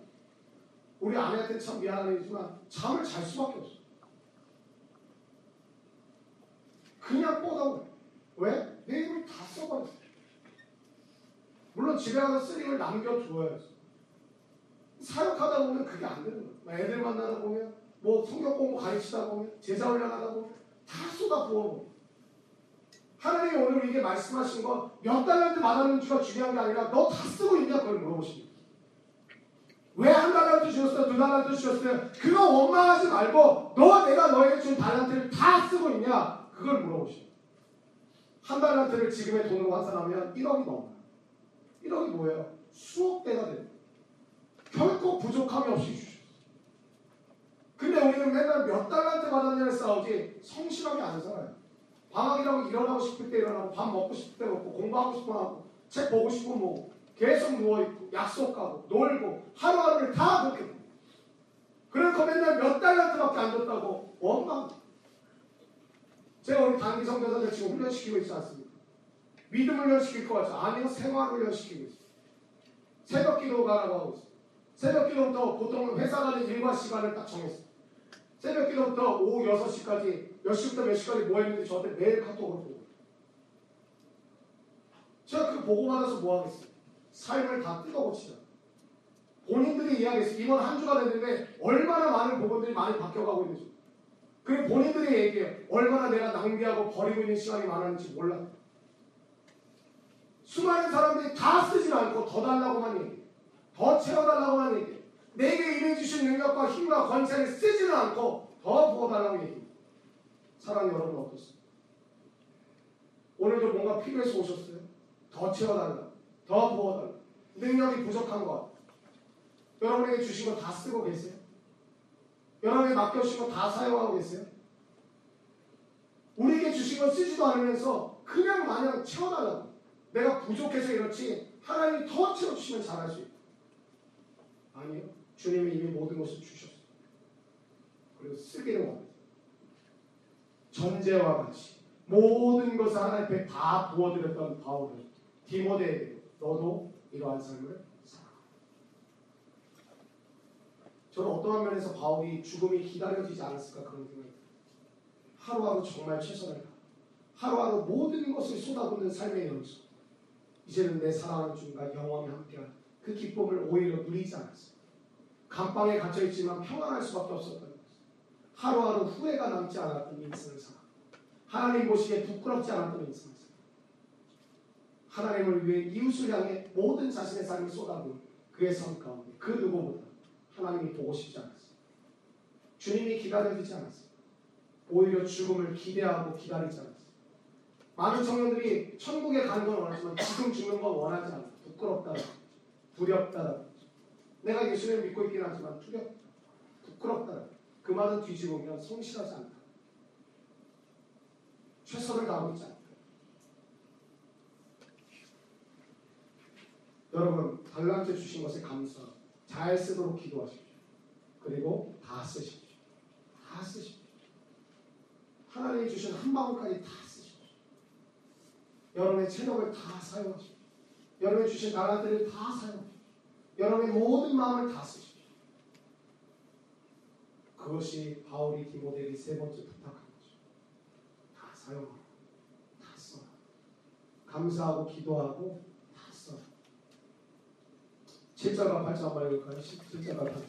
Speaker 1: 우리 아내한테 참 미안한 일이지만 잠을 잘 수밖에 없어요. 그냥 뻗어. 왜? 내 힘을 다 써버렸어. 물론 집에 가서 쓰림을 남겨두어야죠. 사역하다 보면 그게 안 되는 거예요. 뭐 애들 만나다 보면, 뭐 성경 공부 가르치다 보면, 제자 훈련하다 보면 다 쏟아 부어버려. 하나님이 오늘 우리에게 말씀하신 건몇 달란트 받았는지가 중요한 게 아니라 너 다 쓰고 있냐 그걸 물어보십니다. 왜 한 달란트 주셨어요? 두 달란트 주셨어요? 그거 원망하지 말고 너 내가 너에게 준 달란트를 다 쓰고 있냐 그걸 물어보십니다. 한 달란트를 지금의 돈으로 환산하면 1억이 넘어요. 1억이 뭐예요? 수억 배가 됩니다. 결코 부족함이 없이 주셨어요. 근데 우리는 맨날 몇 달란트 받았냐를 싸우지 성실하게 안 살아요. 방학이라고 일어나고 싶을 때 일어나고 밥 먹고 싶을 때 먹고 공부하고 싶으면 하고 책 보고 싶으면 계속 누워있고 약속 가고 놀고 하루하루를 다 그렇게 그러니까 맨날 몇 달란트밖에 안 줬다고 원망 제가 우리 단기 성교사들 지금 훈련시키고 있지 않습니까? 믿음 훈련시킬 것 같죠? 아니요 생활 훈련시키고 있어요 새벽 기도 가라고 하고 있어요 새벽 기도부터 보통 회사 가는 일과 시간을 딱 정했어요 새벽 기도부터 오후 6시까지 몇 시부터 몇 시까지 뭐 했는지 저한테 매일 카톡으로 보고 제가 그 보고 받아서 뭐 하겠어요? 삶을 다 뜯어고치자. 본인들이 이야기했어요. 이번 한 주가 됐는데 얼마나 많은 부분들이 많이 바뀌어가고 있는지. 그리고 본인들이 얘기해요. 얼마나 내가 낭비하고 버리고 있는 시간이 많았는지 몰라. 수많은 사람들이 다 쓰진 않고 더 달라고만 얘기해. 더 채워달라고만 얘기해. 내게 임해주신 능력과 힘과 권세를 쓰지는 않고 더 부어달라고 얘기해. 사랑하는 여러분 어떻습니까? 오늘도 뭔가 필요해서 오셨어요? 더 채워달라. 더 부어달라. 능력이 부족한 것. 여러분에게 주신 거 다 쓰고 계세요? 여러분에게 맡겨주신 거 다 사용하고 계세요? 우리에게 주신 거 쓰지도 않으면서 그냥 마냥 채워달라고. 내가 부족해서 이렇지 하나님이 더 채워주시면 있다. 아니요. 주님이 이미 모든 것을 주셨어요. 그리고 쓰기를 원합니다. 전제와 같이 모든 것을 하나님 앞에 다 부어드렸던 바울은 디모데에게 너도 이러한 삶을 살아. 저는 어떠한 면에서 바울이 죽음이 기다려지지 않았을까 그런 생각이 들어요. 하루하루 정말 최선을 다. 하루하루 모든 것을 쏟아붓는 삶의 연속. 이제는 내 사랑하는 주님과 영원히 함께한 그 기쁨을 오히려 누리지 않았어요. 감방에 갇혀있지만 평안할 수밖에 없었던 것을. 하루하루 후회가 남지 않았던 인생을 살아. 하나님 보시기에 부끄럽지 않았던 인생을 살아. 하나님을 위해 이웃을 향해 모든 자신의 삶을 쏟아부은 그의 삶 가운데 그 누구보다 하나님이 보고 싶지 않았어요. 주님이 기다려주지 않았어요. 오히려 죽음을 기대하고 기다리지 않았어요. 많은 청년들이 천국에 가는 건 원하지만 지금 죽는 건 원하지 않아요. 부끄럽다, 두렵다. 내가 예수를 믿고 있긴 하지만 두렵다, 부끄럽다. 그 말은 뒤집으면 성실하지 않다. 최선을 다하고 있지 않다. 여러분 달란트 주신 것에 감사 잘 쓰도록 기도하십시오. 그리고 다 쓰십시오. 다 쓰십시오. 하나님이 주신 한 방울까지 다 쓰십시오. 여러분의 체력을 다 사용하십시오. 여러분이 주신 달란트를 다 사용하십시오. 여러분의 모든 마음을 다 쓰십시오. 그것이 바울이 디모데에게 세 번째 부탁한 거죠. 다 사용하라. 다 써라. 감사하고 기도하고 7절과 8절 한번 읽을까요? 7절과 8절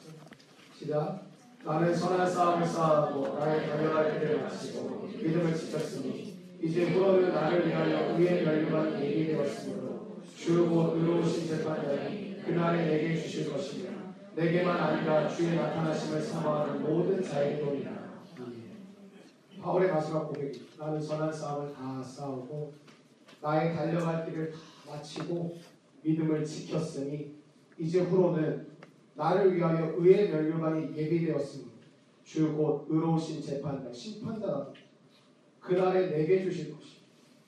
Speaker 1: 시작 나는 선한 싸움을 싸우고 나의 달려갈 길을 마치고 믿음을 지켰으니 이제 후로는 나를 위하여 의의 멸류관 예비되었으므로 주곧 의로우신 재판장이 그날에 내게 주실 것이며 내게만 아니라 주의 나타나심을 사모하는 모든 자에게로니라 바울의 마지막 고백이 나는 선한 싸움을 다 싸우고 나의 달려갈 길을 다 마치고 믿음을 지켰으니 이제 후로는 나를 위하여 의의 멸류관이 예비되었으니 주 곧 의로우신 재판자 심판자다 그날에 내게 주실 것이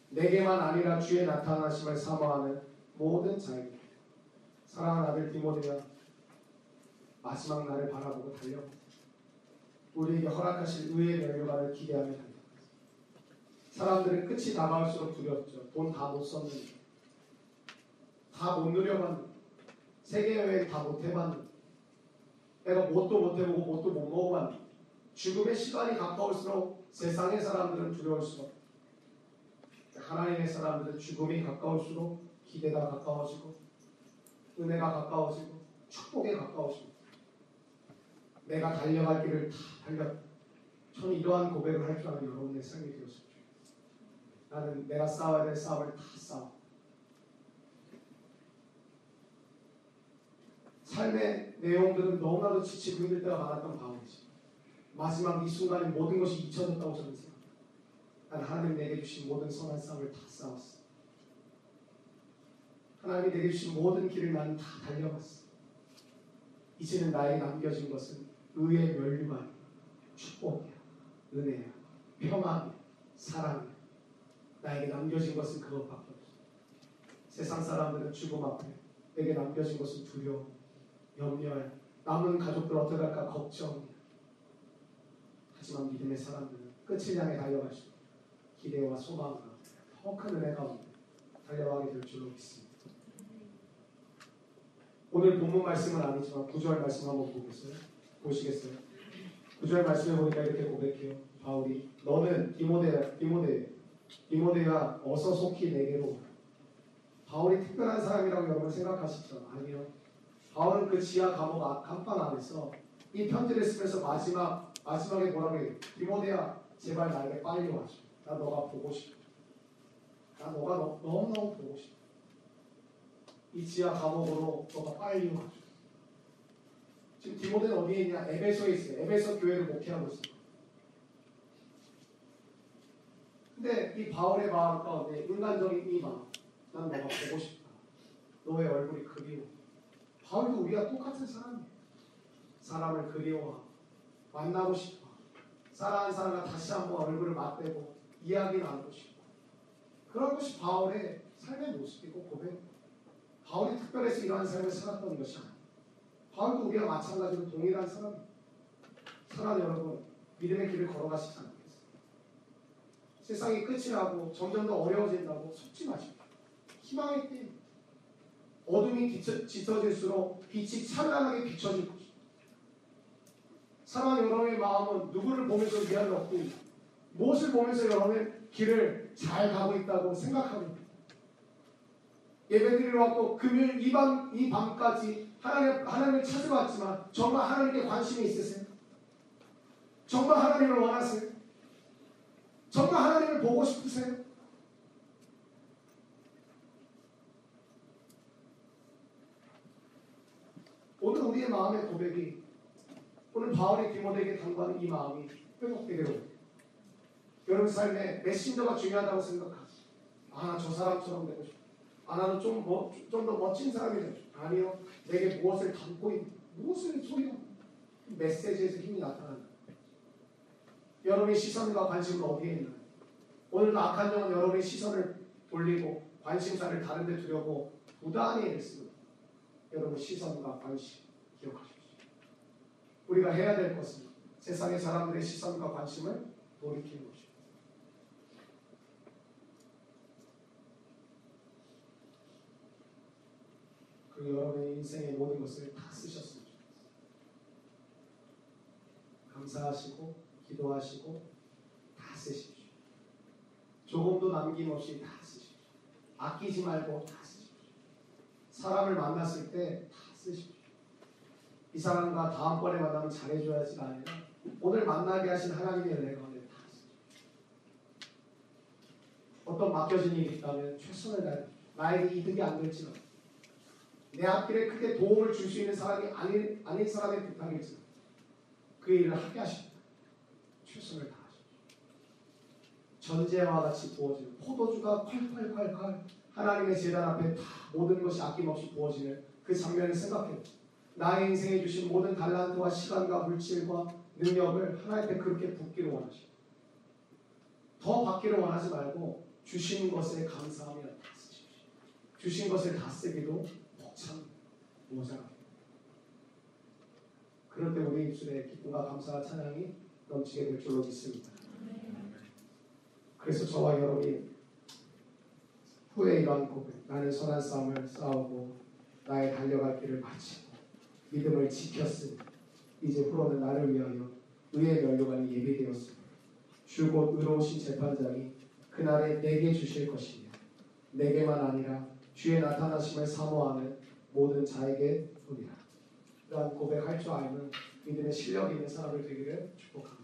Speaker 1: 내게만 아니라 주의 나타나심을 사모하는 모든 자에게 사랑하는 아들 디모데야 마지막 날을 바라보고 달려 우리에게 허락하실 의의 멸류관을 기대하며 달려. 사람들은 끝이 다가올수록 두렵죠. 돈 다 못 썼는데 다 못 누려봤는데 세계 여행 다 못 해봤는데 내가 뭣도 못 해보고 뭣도 못 먹어봤는데 죽음의 시간이 가까울수록 세상의 사람들은 두려울수록 하나님의 사람들은 죽음이 가까울수록 기대가 가까워지고 은혜가 가까워지고 축복에 가까워지고 내가 달려갈 길을 다 달렸다. 저는 이러한 고백을 할 줄 아는 여러분의 삶이 되었습니다. 나는 내가 싸워야 될 싸움을 다 싸워. 삶의 내용들은 너무나도 지치고 힘들 때가 많았던 바울이지. 마지막 이 순간에 모든 것이 잊혀졌다고 저는 생각합니다. 난 하나님 내게 주신 모든 선한 싸움을 다 싸웠어. 하나님이 내게 주신 모든 길을 나는 다 달려갔어. 이제는 나에게 남겨진 것은 의의 아니야. 축복이야. 은혜야. 평안이야. 사랑이야. 나에게 남겨진 것은 그것밖에 없어. 세상 사람들은 죽음 앞에 내게 남겨진 것은 두려움, 염려야. 남은 가족들 어떻게 할까 걱정이야. 하지만 믿음의 사람들은 끝을 향해 달려가시고 기대와 소망과 더 큰 은혜 가운데 달려가게 될 줄로 믿습니다. 오늘 본문 말씀은 아니지만 구절 말씀 한번 보겠어요? 보시겠어요? 구절 말씀을 보니까 이렇게 고백해요. 바울이 너는 디모데 디모데 디모데야 어서 속히 내게로. 바울이 특별한 사람이라고 여러분 생각하시죠? 아니요. 바울은 그 지하 감옥 앞- 감방 안에서 이 편지를 쓰면서 마지막 마지막에 뭐라고 해요? 디모데야 제발 나에게 빨리 와줘. 나 너가 보고 싶어. 나 너가 너, 너무너무 보고 싶어. 이 지하 감옥으로 너가 빨리 와줘. 지금 디모데는 어디에 있냐? 에베소에 있어요. 에베소 교회를 목회하고 있어요. 근데 이 바울의 마음 가운데 인간적인 이 마음, 난 너가 보고 싶다. 너의 얼굴이 그리워. 바울도 우리가 똑같은 사람이에요. 사람을 그리워하고 만나고 싶어. 사랑하는 사람과 다시 한번 얼굴을 맞대고 이야기 나누고 싶어. 그런 것이 바울의 삶의 모습이고 고백. 바울이 특별해서 이러한 삶을 살았던 것이 아니에요. 바울도 우리와 마찬가지로 동일한 사람이에요. 사랑 여러분, 믿음의 길을 걸어가시지 않겠어요? 세상이 끝이라고 점점 더 어려워진다고 속지 마십시오. 희망의 띠. 어둠이 뒤처, 짙어질수록 빛이 찬란하게 비춰질 것입니다. 사랑하는 여러분의 마음은 누구를 보면서 위안을 얻고 무엇을 보면서 여러분의 길을 잘 가고 있다고 생각하고 있습니다. 예배드리러 왔고 금요일 이 밤, 이 밤까지 하나님, 하나님을 찾아왔지만 정말 하나님께 관심이 있으세요? 정말 하나님을 원하세요? 정말 하나님을 보고 싶으세요? 오늘 우리의 마음의 고백이 오늘 바울이 디모데에게 당부하는 이 마음이 회복되기를 원해요. 여러분 삶에 메신저가 중요하다고 생각하지. 아, 저 사람처럼 되고 싶어. 아, 나는 좀, 뭐, 좀더 멋진 사람이 되고 싶어. 아니요. 내게 무엇을 담고 있는, 무엇을 소리가 메시지에서 힘이 나타난다. 여러분의 시선과 관심은 어디에 있나요? 오늘도 악한 영은 여러분의 시선을 돌리고 관심사를 다른 데 두려고 부단히 애쓰고 여러분 시선과 관심 기억하십시오. 우리가 해야 될 것은 세상의 사람들의 시선과 관심을 돌이키는 것입니다. 그리고 여러분의 인생의 모든 것을 다 좋겠어요. 감사하시고 기도하시고 다 쓰십시오. 조금도 남김없이 다 쓰십시오. 아끼지 말고 다. 사람을 만났을 때 다 쓰십시오. 이 사람과 다음번에 만나면 잘해줘야지가 아니라 오늘 만나게 하신 하나님의 은혜 가운데 다 쓰십시오. 어떤 맡겨진 일이 있다면 최선을 다해 나에게 이득이 안 될지는 내 앞길에 크게 도움을 줄 수 있는 사람이 아닌, 아닌 사람의 부탁일지는 그 일을 하게 하십니다. 최선을 다하십시오. 전제와 같이 부어지는 포도주가 콸콸콸콸 하나님의 재단 앞에 다 모든 것이 아낌없이 부어지는 그 장면을 생각해요. 나의 인생에 주신 모든 달란트와 시간과 물질과 능력을 하나님 앞에 그렇게 붓기를 원하시고 더 받기를 원하지 말고 주신 것에 감사하며 다 쓰십시오. 주신 것을 다 쓰기도 벅찬 모자랍니다. 그럴 때 우리 입술에 기쁨과 감사와 찬양이 넘치게 될 줄로 믿습니다. 그래서 저와 여러분이 후에 이러한 고백, 나는 선한 싸움을 싸우고 나의 달려갈 길을 마치고 믿음을 지켰으니 이제 후로는 나를 위하여 의의 면류관이 예비되었으니 주곧 의로우신 재판장이 그날에 내게 주실 것이며 내게만 아니라 주의 나타나심을 사모하는 모든 자에게 오리라. 이러한 고백할 줄 알면 믿음의 실력 있는 사람을 되기를 축복합니다.